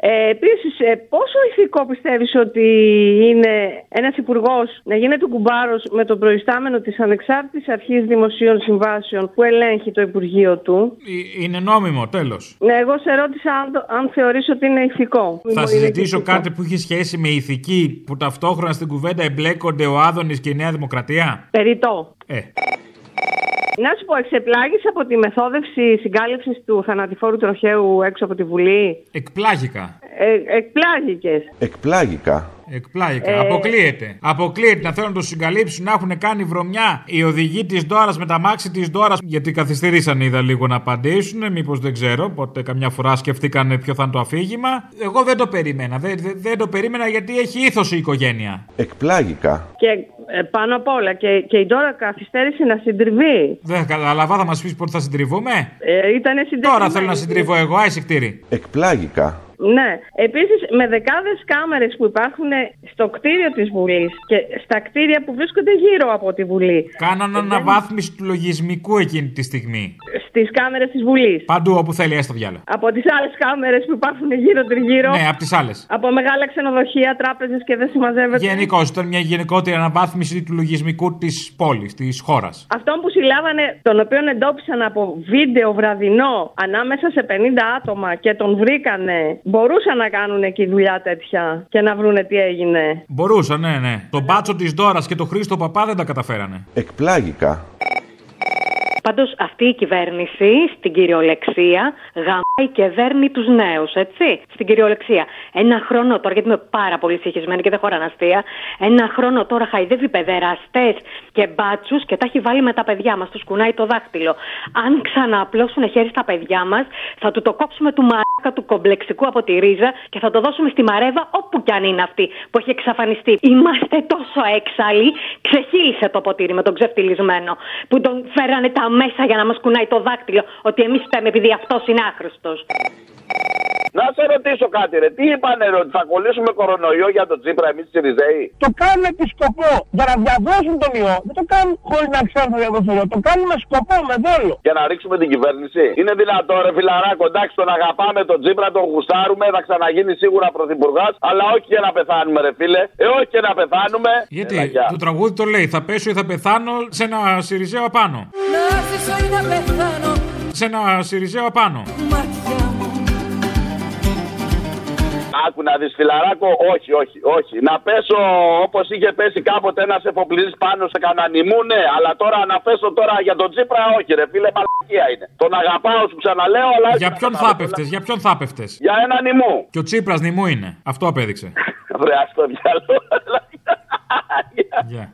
Ε, Επίσης, πόσο ηθικό πιστεύεις ότι είναι ένας υπουργός να γίνεται κουμπάρος με τον προϊστάμενο της Ανεξάρτητης Αρχής Δημοσίων Συμβάσεων που ελέγχει το Υπουργείο του; Ε, Είναι νόμιμο, τέλος. Ναι, εγώ σε ρώτησα αν, το- αν θεωρείς ότι είναι ηθικό. Θα Είναι συζητήσω ηθικό. κάτι που έχει σχέση με ηθική που ταυτόχρονα στην κουβέντα εμπλέκονται ο Άδωνης και η Νέα Δημοκρατία; Περιττό. Ε. Να σου πω, εξεπλάγεις από τη μεθόδευση συγκάλυψης του θανατηφόρου τροχαίου έξω από τη Βουλή; Εκπλάγηκα. Ε, εκπλάγηκες. Εκπλάγηκα. Εκπλάγηκα. Ε. Αποκλείεται. Αποκλείεται να θέλουν να το συγκαλύψουν, να έχουν κάνει βρωμιά οι οδηγοί της Δώρα με τα μάξι της Δώρα. Γιατί καθυστερήσαν, είδα λίγο να απαντήσουν. Μήπως δεν ξέρω. Οπότε καμιά φορά σκεφτήκαν ποιο θα είναι το αφήγημα. Εγώ δεν το περίμενα. Δεν, δεν, δεν το περίμενα γιατί έχει ήθος η οικογένεια. Εκπλάγηκα. Και ε, πάνω απ' όλα και, και η τώρα καθυστέρησε να συντριβεί. Δεν καταλαβα, θα μας πεις πότε θα συντριβούμε. Ε, ήτανε συντριβημένη. Τώρα θέλω να συντριβώ εγώ, άισικτήρι. Εκπλάγηκα. Ναι. Επίσης, με δεκάδες κάμερες που υπάρχουν στο κτίριο της Βουλής και στα κτίρια που βρίσκονται γύρω από τη Βουλή. Κάναν αναβάθμιση του λογισμικού εκείνη τη στιγμή. Στις κάμερες της Βουλής. Παντού όπου θέλει, έστω διάλογο. Από τις άλλες κάμερες που υπάρχουν γύρω-τριγύρω. Ναι, από τις άλλες. Από μεγάλα ξενοδοχεία, τράπεζες και δεν συμμαζεύεται. Γενικώ ήταν μια γενικότερη αναβάθμιση του λογισμικού της πόλης, της χώρας. Αυτόν που συλλάβανε, τον οποίον εντόπισαν από βίντεο βραδινό ανάμεσα σε 50 άτομα και τον βρήκανε, μπορούσαν να κάνουν εκεί δουλειά τέτοια και να βρούνε τι έγινε. Μπορούσαν, ναι, ναι. Τον μπάτσο της Δώρα και τον Χρήστο Παπά δεν τα καταφέρανε. Εκπλάγηκα. Πάντως αυτή η κυβέρνηση στην κυριολεξία γαμάει και δέρνει τους νέους, έτσι. Στην κυριολεξία. Ένα χρόνο τώρα, γιατί είμαι πάρα πολύ συγχυσμένη και δεν χωρά αστεία, ένα χρόνο τώρα χαϊδεύει παιδεραστές και μπάτσους και τα έχει βάλει με τα παιδιά μας. Τους κουνάει το δάχτυλο. Αν ξανααπλώσουν χέρι στα παιδιά μας, θα του το κόψουμε του μαράκα του κομπλεξικού από τη ρίζα και θα το δώσουμε στη μαρέβα όπου κι αν είναι αυτή που έχει εξαφανιστεί. Είμαστε τόσο έξαλλοι, ξεχύλισε το ποτήρι με τον ξεφτυλισμένο που τον φέρανε τα μέσα για να μας κουνάει το δάκτυλο ότι εμείς φταίμε επειδή αυτός είναι άχρηστος. Να σε ρωτήσω κάτι, ρε. Τι είπανε, ρε, ότι θα κολλήσουμε κορονοϊό για τον Τσίπρα, εμείς οι Ριζέοι. Το κάνουν επί σκοπό για να διαδώσουν τον ιό. Δεν το κάνουν χωρίς να ξέρουν να διαδώσουν τον ιό. Το κάνουν με σκοπό, με δόλο. Για να ρίξουμε την κυβέρνηση; Είναι δυνατό, ρε φιλαράκο, εντάξει, τον αγαπάμε τον Τσίπρα, τον γουστάρουμε, θα ξαναγίνει σίγουρα πρωθυπουργάς, αλλά όχι για να πεθάνουμε, ρε φίλε. Ε, όχι για να πεθάνουμε. Γιατί το τραγούδι το λέει, θα πέσω ή θα πεθάνω σε ένα Σιριζέο απάνω. Να ζήσω ή να πεθάνω. Σε ένα Σιριζέο απάνω. Μάτια μου. Άκου να δεις φιλαράκο, όχι, όχι, όχι. Να πέσω όπως είχε πέσει κάποτε ένας εφοπλιστής πάνω σε κανένα νημού, ναι. Αλλά τώρα να πέσω τώρα για τον Τσίπρα, όχι, ρε φίλε, μαλακία είναι. Τον αγαπάω, σου ξαναλέω, αλλά. Για ποιον θα πέφτες, για ποιον θα πέφτες. Για ένα νημού. Και ο Τσίπρας νημού είναι. Αυτό απέδειξε. [laughs] Βρε, ας το διάλογο. Γεια.